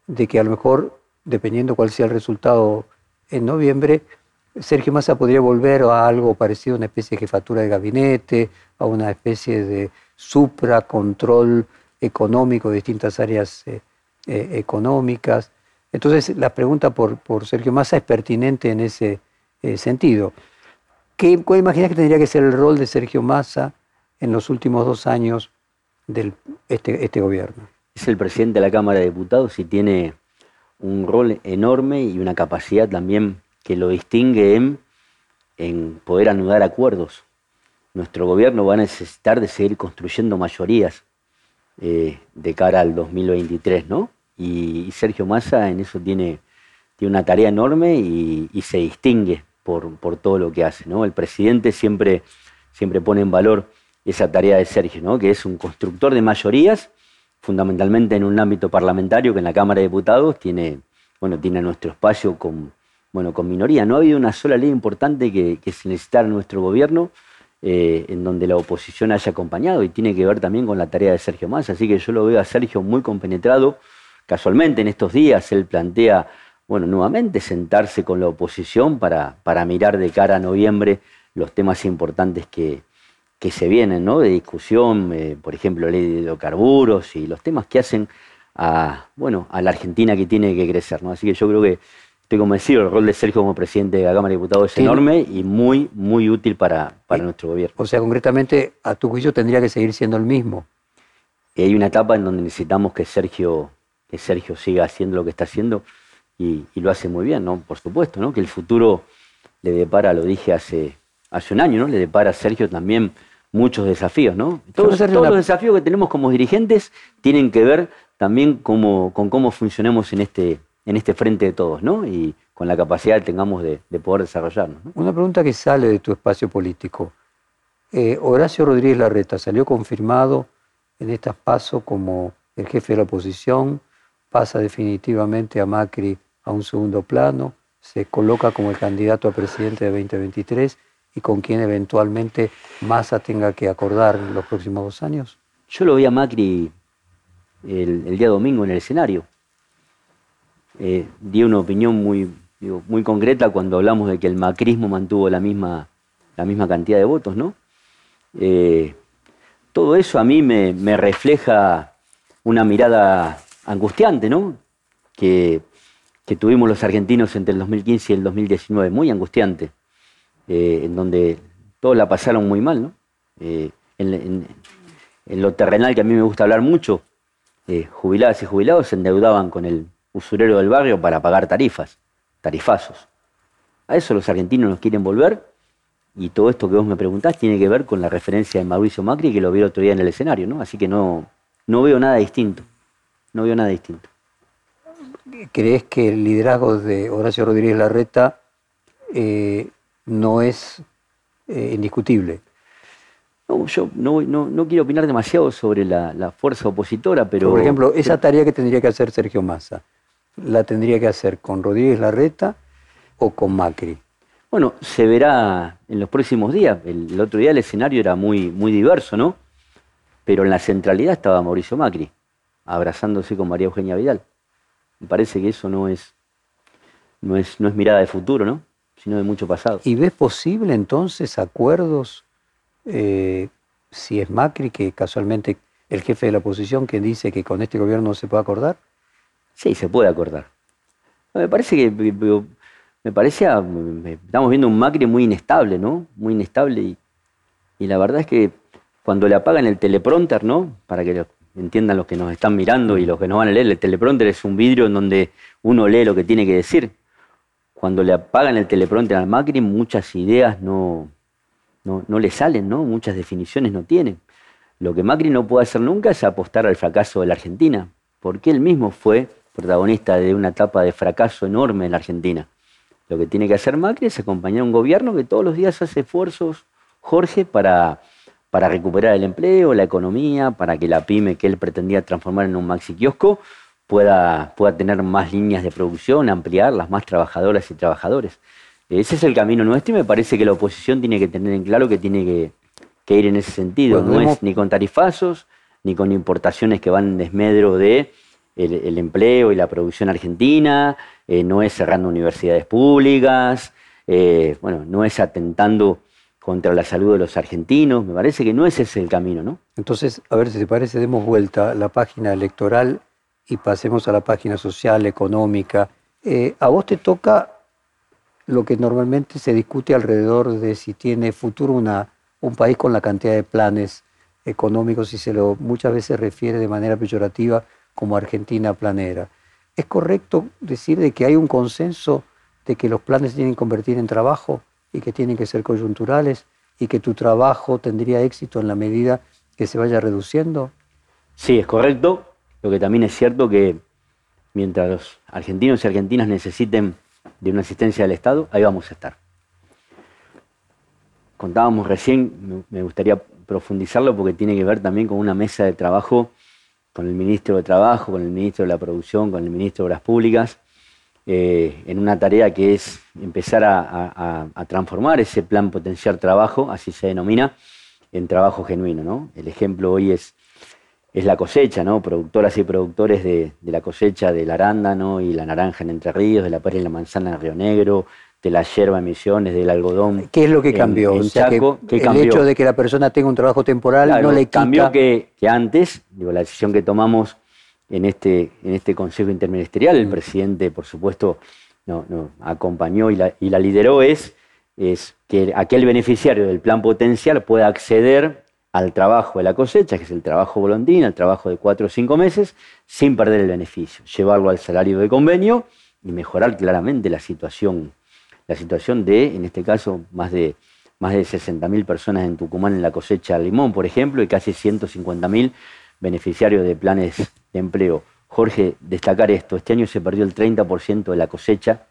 de que a lo mejor, dependiendo cuál sea el resultado en noviembre, Sergio Massa podría volver a algo parecido a una especie de jefatura de gabinete, a una especie de supracontrol económico de distintas áreas eh, eh, económicas. Entonces, la pregunta por, por, Sergio Massa es pertinente en ese eh, sentido. ¿Qué, ¿Cuál imaginas que tendría que ser el rol de Sergio Massa en los últimos dos años de este, este gobierno? Es el presidente de la Cámara de Diputados y tiene un rol enorme y una capacidad también que lo distingue en, en poder anudar acuerdos. Nuestro gobierno va a necesitar de seguir construyendo mayorías eh, de cara al 2023, ¿no? Y, Sergio Massa en eso tiene, tiene una tarea enorme y, y se distingue por, todo lo que hace. ¿no? El presidente siempre, siempre pone en valor esa tarea de Sergio, ¿no? que es un constructor de mayorías, fundamentalmente en un ámbito parlamentario que en la Cámara de Diputados tiene, bueno, tiene nuestro espacio con, bueno, con minoría. No ha habido una sola ley importante que, se necesitara en nuestro gobierno eh, en donde la oposición haya acompañado y tiene que ver también con la tarea de Sergio Más. Así que yo lo veo a Sergio muy compenetrado. Casualmente en estos días él plantea bueno, nuevamente sentarse con la oposición para, para mirar de cara a noviembre los temas importantes que, que se vienen, ¿no? De discusión, eh, por ejemplo, ley de hidrocarburos y los temas que hacen a, bueno, a la Argentina que tiene que crecer, ¿no? Así que yo creo que estoy convencido, el rol de Sergio como presidente de la Cámara de Diputados es enorme y muy, muy útil para, para nuestro gobierno. O sea, concretamente, a tu juicio tendría que seguir siendo el mismo. Y hay una etapa en donde necesitamos que Sergio, que Sergio siga haciendo lo que está haciendo y, lo hace muy bien, ¿no? Por supuesto, ¿no? Que el futuro le depara, lo dije hace, hace un año, ¿no? Le depara a Sergio también muchos desafíos, ¿no? Todos, los desafíos que tenemos como dirigentes tienen que ver también con cómo funcionemos en este, en este frente de todos, ¿no? Y con la capacidad que tengamos de, poder desarrollarnos. Una pregunta que sale de tu espacio político. Eh, Horacio Rodríguez Larreta salió confirmado en estas pasos como el jefe de la oposición, pasa definitivamente a Macri a un segundo plano, se coloca como el candidato a presidente de 2023 y con quien eventualmente Massa tenga que acordar en los próximos dos años? Yo lo vi a Macri el, día domingo en el escenario. Eh, una opinión muy, muy concreta cuando hablamos de que el macrismo mantuvo la misma, la misma cantidad de votos, ¿no? Eh, todo eso a mí me, me, refleja una mirada angustiante, ¿no? Que, que, tuvimos los argentinos entre el 2015 y el 2019, muy angustiante, eh, en donde todos la pasaron muy mal, ¿no? en, en lo terrenal que a mí me gusta hablar mucho, eh, jubiladas y jubilados se endeudaban con el usurero del barrio para pagar tarifas, tarifazos. A eso los argentinos nos quieren volver y todo esto que vos me preguntás tiene que ver con la referencia de Mauricio Macri que lo vi otro día en el escenario, ¿no? Así que no, no veo nada distinto, no veo nada distinto. ¿Crees que el liderazgo de Horacio Rodríguez Larreta eh, no es eh, indiscutible? No, yo no, quiero opinar demasiado sobre la, fuerza opositora, pero... Por ejemplo, esa tarea que tendría que hacer Sergio Massa, ¿la tendría que hacer con Rodríguez Larreta o con Macri? Bueno, se verá en los próximos días. El, otro día el escenario era muy, muy diverso, ¿no? Pero en la centralidad estaba Mauricio Macri, abrazándose con María Eugenia Vidal. Me parece que eso no es, no es, no es mirada de futuro, ¿no? Sino de mucho pasado. ¿Y ves posible entonces acuerdos eh, si es Macri, que casualmente el jefe de la oposición, quien dice que con este gobierno no se puede acordar? Sí, se puede acordar. Me parece que me parece estamos viendo un Macri muy inestable, ¿no? Muy inestable y, y la verdad es que cuando le apagan el teleprompter, ¿no? Para que entiendan los que nos están mirando y los que nos van a leer, el teleprompter es un vidrio en donde uno lee lo que tiene que decir. Cuando le apagan el teleprompter al Macri, muchas ideas no, no, le salen, ¿no? Muchas definiciones no tienen. Lo que Macri no puede hacer nunca es apostar al fracaso de la Argentina, porque él mismo fue protagonista de una etapa de fracaso enorme en la Argentina. Lo que tiene que hacer Macri es acompañar a un gobierno que todos los días hace esfuerzos, Jorge, para, para recuperar el empleo, la economía, para que la pyme que él pretendía transformar en un maxi kiosco pueda, pueda tener más líneas de producción, ampliar las más trabajadoras y trabajadores. Ese es el camino nuestro y me parece que la oposición tiene que tener en claro que tiene que, ir en ese sentido. no es ni con tarifazos, ni con importaciones que van en desmedro de el, empleo y la producción argentina, eh, no es cerrando universidades públicas, eh, bueno, no es atentando contra la salud de los argentinos. Me parece que no ese es el camino, ¿no? Entonces, a ver si te parece, demos vuelta a la página electoral y pasemos a la página social, económica. Eh, a vos te toca lo que normalmente se discute alrededor de si tiene futuro una, un país con la cantidad de planes económicos y se lo muchas veces refiere de manera peyorativa como Argentina planera. ¿Es correcto decir de que hay un consenso de que los planes se tienen que convertir en trabajo y que tienen que ser coyunturales y que tu trabajo tendría éxito en la medida que se vaya reduciendo? Sí, es correcto. Lo que también es cierto que mientras los argentinos y argentinas necesiten de una asistencia del Estado, ahí vamos a estar. Contábamos recién, me gustaría profundizarlo porque tiene que ver también con una mesa de trabajo con el ministro de Trabajo, con el ministro de la Producción, con el ministro de Obras Públicas, eh, en una tarea que es empezar a, transformar ese plan potenciar trabajo, así se denomina, en trabajo genuino. ¿no? El ejemplo hoy es es la cosecha, ¿no? Productoras y productores de, la cosecha del arándano y la naranja en Entre Ríos, de la pera y la manzana en Río Negro, de la yerba en Misiones, del algodón. ¿Qué es lo que cambió? el hecho de que la persona tenga un trabajo temporal no le quita... cambió que, que, antes, digo, la decisión que tomamos en este, en este Consejo Interministerial, el mm. presidente, por supuesto, no, no, acompañó y la, y la lideró, es, es que aquel beneficiario del plan potencial pueda acceder al trabajo de la cosecha, que es el trabajo voluntario, el trabajo de cuatro o cinco meses, sin perder el beneficio, llevarlo al salario de convenio y mejorar claramente la situación, la situación de, en este caso, más de, más de 60.000 personas en Tucumán en la cosecha de limón, por ejemplo, y casi 150.000 beneficiarios de planes empleo. Jorge, destacar esto, este año se perdió el 30% de la cosecha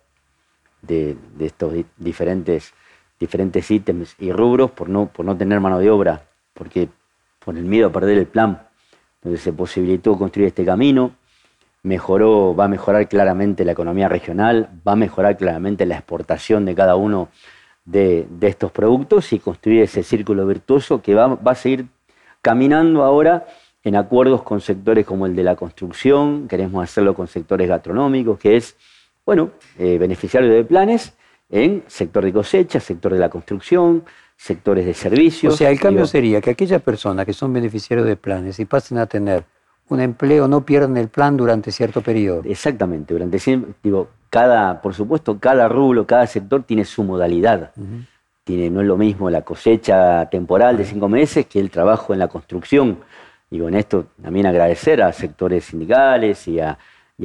de, estos diferentes, diferentes ítems y rubros por no, por no tener mano de obra porque por el miedo a perder el plan, donde se posibilitó construir este camino, mejoró, va a mejorar claramente la economía regional, va a mejorar claramente la exportación de cada uno de, estos productos y construir ese círculo virtuoso que va, a seguir caminando ahora en acuerdos con sectores como el de la construcción, queremos hacerlo con sectores gastronómicos, que es, bueno, eh, beneficiario de planes en sector de cosecha, sector de la construcción, sectores de servicios. O sea, el cambio sería que aquellas personas que son beneficiarios de planes y pasen a tener un empleo no pierdan el plan durante cierto periodo. Exactamente, durante digo, cada, por supuesto, cada rublo, cada sector tiene su modalidad. tiene, no es lo mismo la cosecha temporal de cinco meses que el trabajo en la construcción. Y con esto también agradecer a sectores sindicales y a,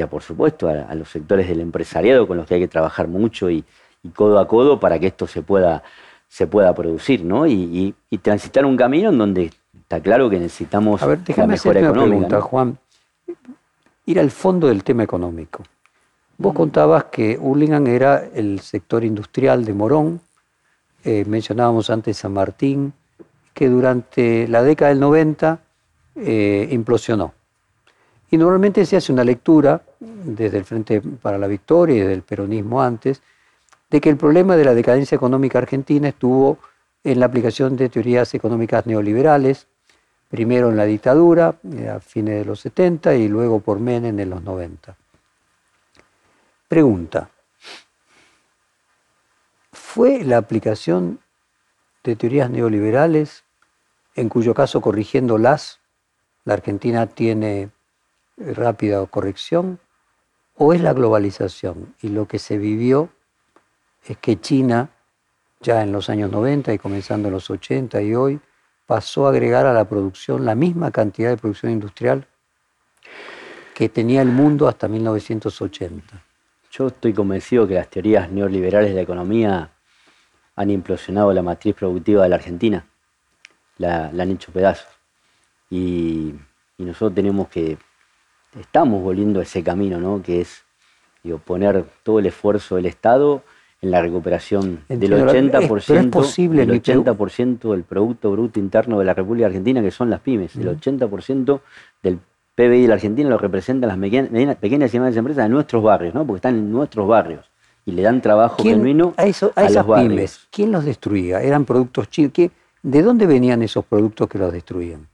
por supuesto, a, los sectores del empresariado con los que hay que trabajar mucho y, codo a codo para que esto se pueda, se pueda producir, ¿no? Y, transitar un camino en donde está claro que necesitamos a ver, la mejora económica. Una pregunta, Juan. Ir al fondo del tema económico. Vos contabas que Hurlingham era el sector industrial de Morón, eh, mencionábamos antes San Martín, que durante la década del 90 eh, implosionó. Y normalmente se hace una lectura desde el Frente para la Victoria y desde el peronismo antes, de que el problema de la decadencia económica argentina estuvo en la aplicación de teorías económicas neoliberales, primero en la dictadura, eh, a fines de los 70 y luego por Menem en los 90. Pregunta, ¿fue la aplicación de teorías neoliberales, en cuyo caso corrigiéndolas, la Argentina tiene eh, rápida corrección, o es la globalización. Y lo que se vivió es que China, ya en los años 90 y comenzando en los 80 y hoy, pasó a agregar a la producción la misma cantidad de producción industrial que tenía el mundo hasta 1980. Yo estoy convencido que las teorías neoliberales de la economía han implosionado la matriz productiva de la Argentina, la, la han hecho pedazos. Y, nosotros tenemos que, estamos volviendo a ese camino, ¿no? que es poner todo el esfuerzo del Estado en la recuperación del 80%, posible, el 80 del Producto Bruto Interno de la República Argentina, que son las pymes. El 80% del PBI de la Argentina lo representan las pequeñas, y medianas empresas de nuestros barrios, ¿no? porque están en nuestros barrios y le dan trabajo genuino a, eso, a, esas pymes. ¿Quién los destruía? ¿Eran productos chinos? ¿De dónde venían esos productos que los destruían?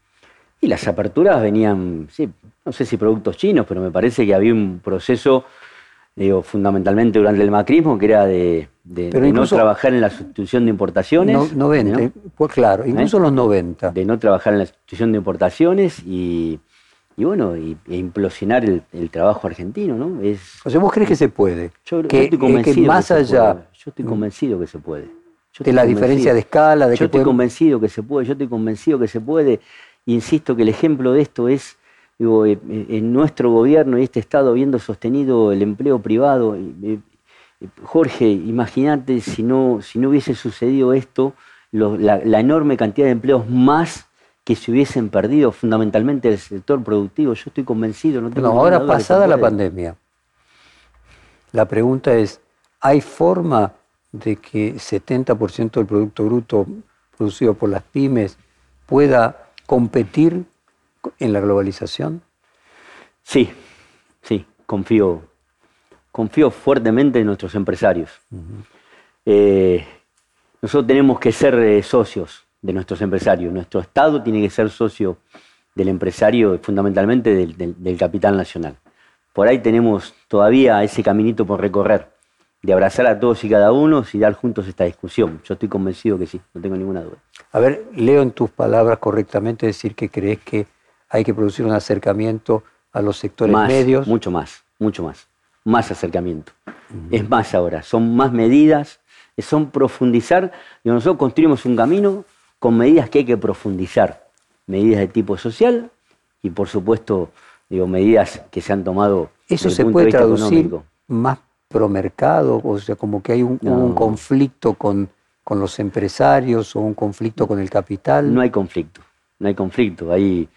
Y las aperturas venían, sí, no sé si productos chinos, pero me parece que había un proceso, digo, fundamentalmente durante el macrismo, que era de, no trabajar en la sustitución de importaciones. No, 90, pues claro, incluso ¿Eh? los 90. De no trabajar en la sustitución de importaciones y, bueno, y, e implosionar el, trabajo argentino, ¿no? Es, o sea, ¿vos crees que se puede? Yo, estoy convencido que más allá... Yo estoy convencido que se puede. de la diferencia de escala, de yo estoy convencido que se puede, yo estoy convencido que se puede insisto que el ejemplo de esto es digo, eh, eh, en nuestro gobierno y este Estado habiendo sostenido el empleo privado. Eh, Jorge, imagínate si no, si no hubiese sucedido esto, la, enorme cantidad de empleos más que se hubiesen perdido fundamentalmente del sector productivo. Yo estoy convencido. No, tengo no ahora pasada la pandemia, la pregunta es, ¿hay forma de que 70% del Producto Bruto producido por las pymes pueda competir en la globalización? Sí, sí, confío, confío fuertemente en nuestros empresarios. Eh, nosotros tenemos que ser eh, socios de nuestros empresarios. Nuestro Estado tiene que ser socio del empresario, fundamentalmente del capital nacional. Por ahí tenemos todavía ese caminito por recorrer de abrazar a todos y cada uno y dar juntos esta discusión. Yo estoy convencido que sí, no tengo ninguna duda. A ver, leo en tus palabras correctamente decir que crees que hay que producir un acercamiento a los sectores medios. Mucho más, mucho más. Más acercamiento. Es más ahora, son más medidas, son profundizar. Y nosotros construimos un camino con medidas que hay que profundizar. Medidas de tipo social y, por supuesto, digo, medidas que se han tomado. Eso se puede traducir más promercado, o sea, como que hay un, conflicto con, con, los empresarios o un conflicto con el capital. No hay conflicto, no hay conflicto. Ahí,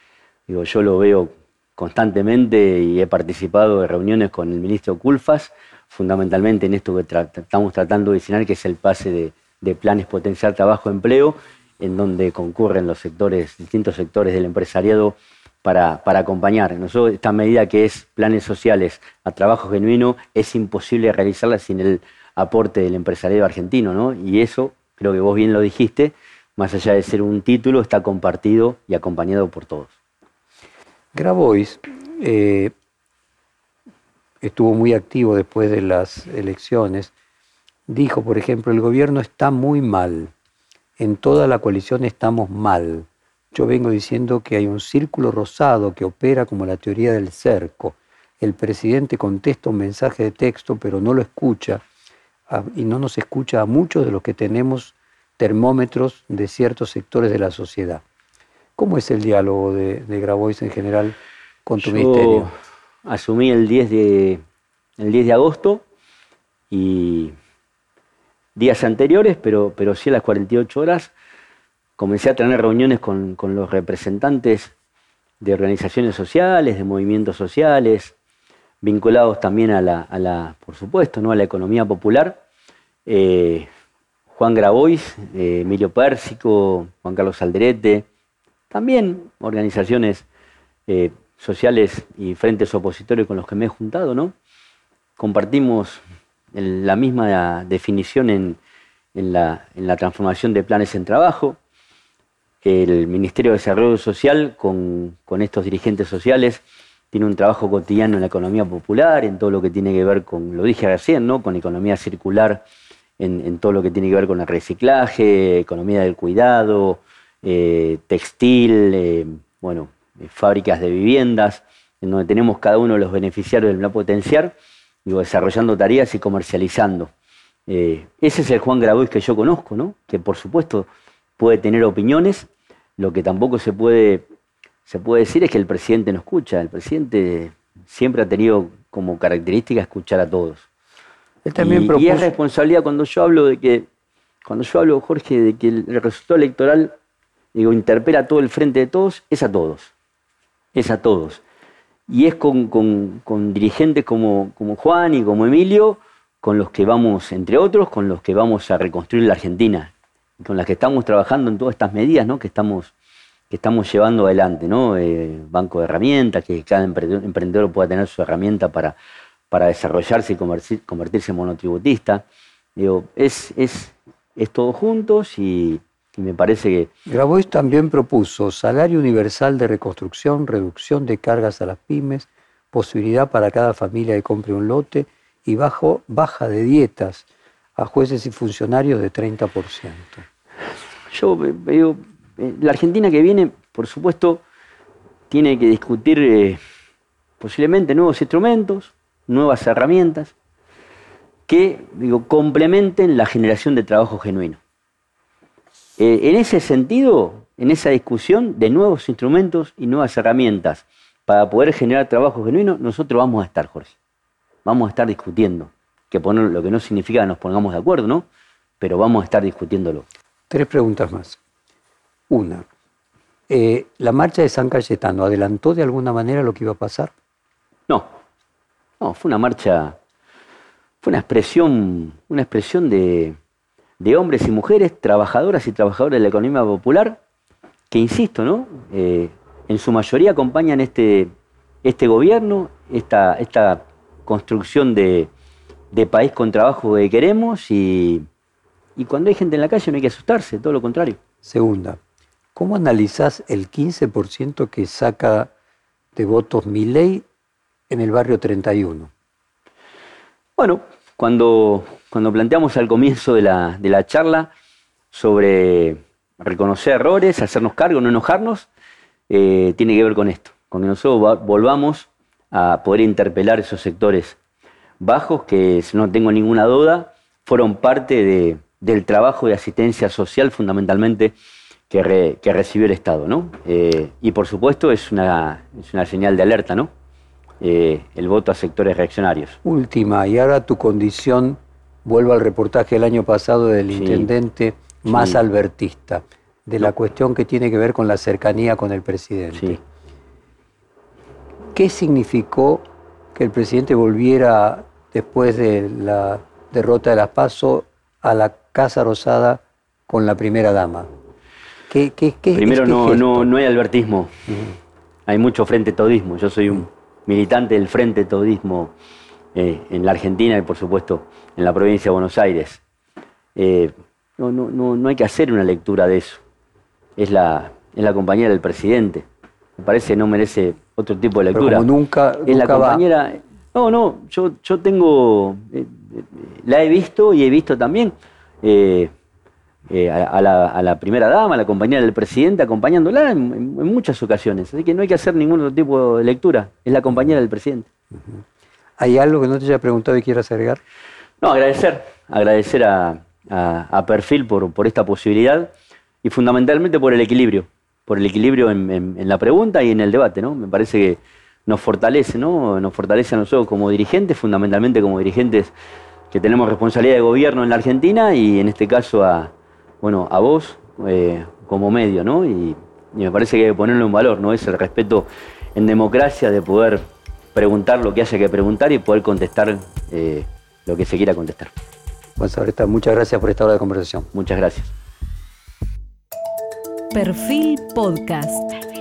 digo, yo lo veo constantemente y he participado de reuniones con el ministro Culfas, fundamentalmente en esto que estamos tratando de diseñar, que es el pase de, de planes potencial trabajo-empleo, en donde concurren los sectores, distintos sectores del empresariado para, acompañar. Nosotros, esta medida que es planes sociales a trabajo genuino, es imposible realizarla sin el aporte del empresariado argentino, ¿no? Y eso, creo que vos bien lo dijiste, más allá de ser un título, está compartido y acompañado por todos. Grabois eh, estuvo muy activo después de las elecciones. Dijo, por ejemplo, el gobierno está muy mal. En toda la coalición estamos mal. Yo vengo diciendo que hay un círculo rosado que opera como la teoría del cerco. El presidente contesta un mensaje de texto, pero no lo escucha y no nos escucha a muchos de los que tenemos termómetros de ciertos sectores de la sociedad. ¿Cómo es el diálogo de, de Grabois en general con tu ministerio? Asumí el 10, de, el 10 de agosto y días anteriores, pero, pero sí a las 48 horas, comencé a tener reuniones con, los representantes de organizaciones sociales, de movimientos sociales, vinculados también a la, a la por supuesto, ¿no? a la economía popular. Eh, Juan Grabois, eh, Emilio Pérsico, Juan Carlos Alderete, también organizaciones eh, sociales y frentes opositorios con los que me he juntado, ¿no? Compartimos la misma definición en, la, transformación de planes en trabajo. El Ministerio de Desarrollo Social, con, estos dirigentes sociales, tiene un trabajo cotidiano en la economía popular, en todo lo que tiene que ver con, lo dije recién, ¿no? con economía circular, en, todo lo que tiene que ver con el reciclaje, economía del cuidado, eh, textil, eh, bueno, eh, fábricas de viviendas, en donde tenemos cada uno de los beneficiarios del plan potenciar, digo, desarrollando tareas y comercializando. ese es el Juan Grabois que yo conozco, ¿no? que por supuesto puede tener opiniones, lo que tampoco se puede, se puede decir es que el presidente no escucha, el presidente siempre ha tenido como característica escuchar a todos. Él también y, y es responsabilidad cuando yo hablo de que, cuando yo hablo, Jorge, de que el resultado electoral digo, interpela a todo el frente de todos, es a todos. Es a todos. Y es con, dirigentes como, como, Juan y como Emilio, con los que vamos, entre otros, con los que vamos a reconstruir la Argentina, con las que estamos trabajando en todas estas medidas que, estamos, que llevando adelante. ¿no? Eh, banco de herramientas, que cada emprendedor pueda tener su herramienta para, desarrollarse y convertirse en monotributista. Digo, es, todo juntos y, me parece que... Grabois también propuso salario universal de reconstrucción, reducción de cargas a las pymes, posibilidad para cada familia de compre un lote y baja de dietas a jueces y funcionarios de 30%. Yo veo, eh, la Argentina que viene, por supuesto, tiene que discutir eh, posiblemente nuevos instrumentos, nuevas herramientas que digo, complementen la generación de trabajo genuino. Eh, en ese sentido, en esa discusión de nuevos instrumentos y nuevas herramientas para poder generar trabajo genuino, nosotros vamos a estar, Jorge. Vamos a estar discutiendo. Que poner, lo que no significa que nos pongamos de acuerdo, ¿no? Pero vamos a estar discutiéndolo. Tres preguntas más. Una, eh, ¿la marcha de San Cayetano adelantó de alguna manera lo que iba a pasar? No, no, fue una marcha, fue una expresión, una expresión de, de hombres y mujeres, trabajadoras y trabajadores de la economía popular, que insisto, ¿no? Eh, en su mayoría acompañan este, este gobierno, esta, esta construcción de, país con trabajo que queremos y, cuando hay gente en la calle no hay que asustarse, todo lo contrario. Segunda, ¿cómo analizás el 15% que saca de votos ley en el barrio 31? Bueno, cuando, cuando planteamos al comienzo de la, de la charla sobre reconocer errores, hacernos cargo, no enojarnos, eh, tiene que ver con esto, con que nosotros volvamos a poder interpelar esos sectores bajos que, no tengo ninguna duda, fueron parte de, del trabajo de asistencia social fundamentalmente que, que recibió el Estado. ¿no? Eh, y por supuesto es una, es una señal de alerta, ¿no? Eh, el voto a sectores reaccionarios. Última, y ahora tu condición, vuelvo al reportaje del año pasado del intendente más albertista, de la cuestión que tiene que ver con la cercanía con el presidente. ¿Qué significó que el presidente volviera después de la derrota de las PASO a la Casa Rosada con la primera dama? ¿Qué, Primero, no, no, no, hay albertismo. Hay mucho frente todismo. Yo soy un militante del Frente Todismo eh, en la Argentina y por supuesto en la provincia de Buenos Aires. Eh, no, no, no, hay que hacer una lectura de eso. Es la, es la compañía del presidente. Me parece que no merece otro tipo de lectura. Pero nunca, es la compañera. No, no, yo, yo tengo. Eh, la he visto y he visto también. Eh, eh, a, la, primera dama, a la compañera del presidente, acompañándola en, muchas ocasiones. Así que no hay que hacer ningún otro tipo de lectura. Es la compañera del presidente. ¿Hay algo que no te haya preguntado y quieras agregar? No, agradecer. Agradecer a, Perfil por, por, esta posibilidad y fundamentalmente por el equilibrio. Por el equilibrio en, la pregunta y en el debate. ¿no? Me parece que nos fortalece, ¿no? Nos fortalece a nosotros como dirigentes, fundamentalmente como dirigentes que tenemos responsabilidad de gobierno en la Argentina y en este caso a bueno, a vos eh, como medio, ¿no? Y, me parece que hay que ponerle un valor, ¿no? Es el respeto en democracia de poder preguntar lo que haya que preguntar y poder contestar eh, lo que se quiera contestar. Juan Sabreta, muchas gracias por esta hora de conversación. Muchas gracias. Perfil Podcast.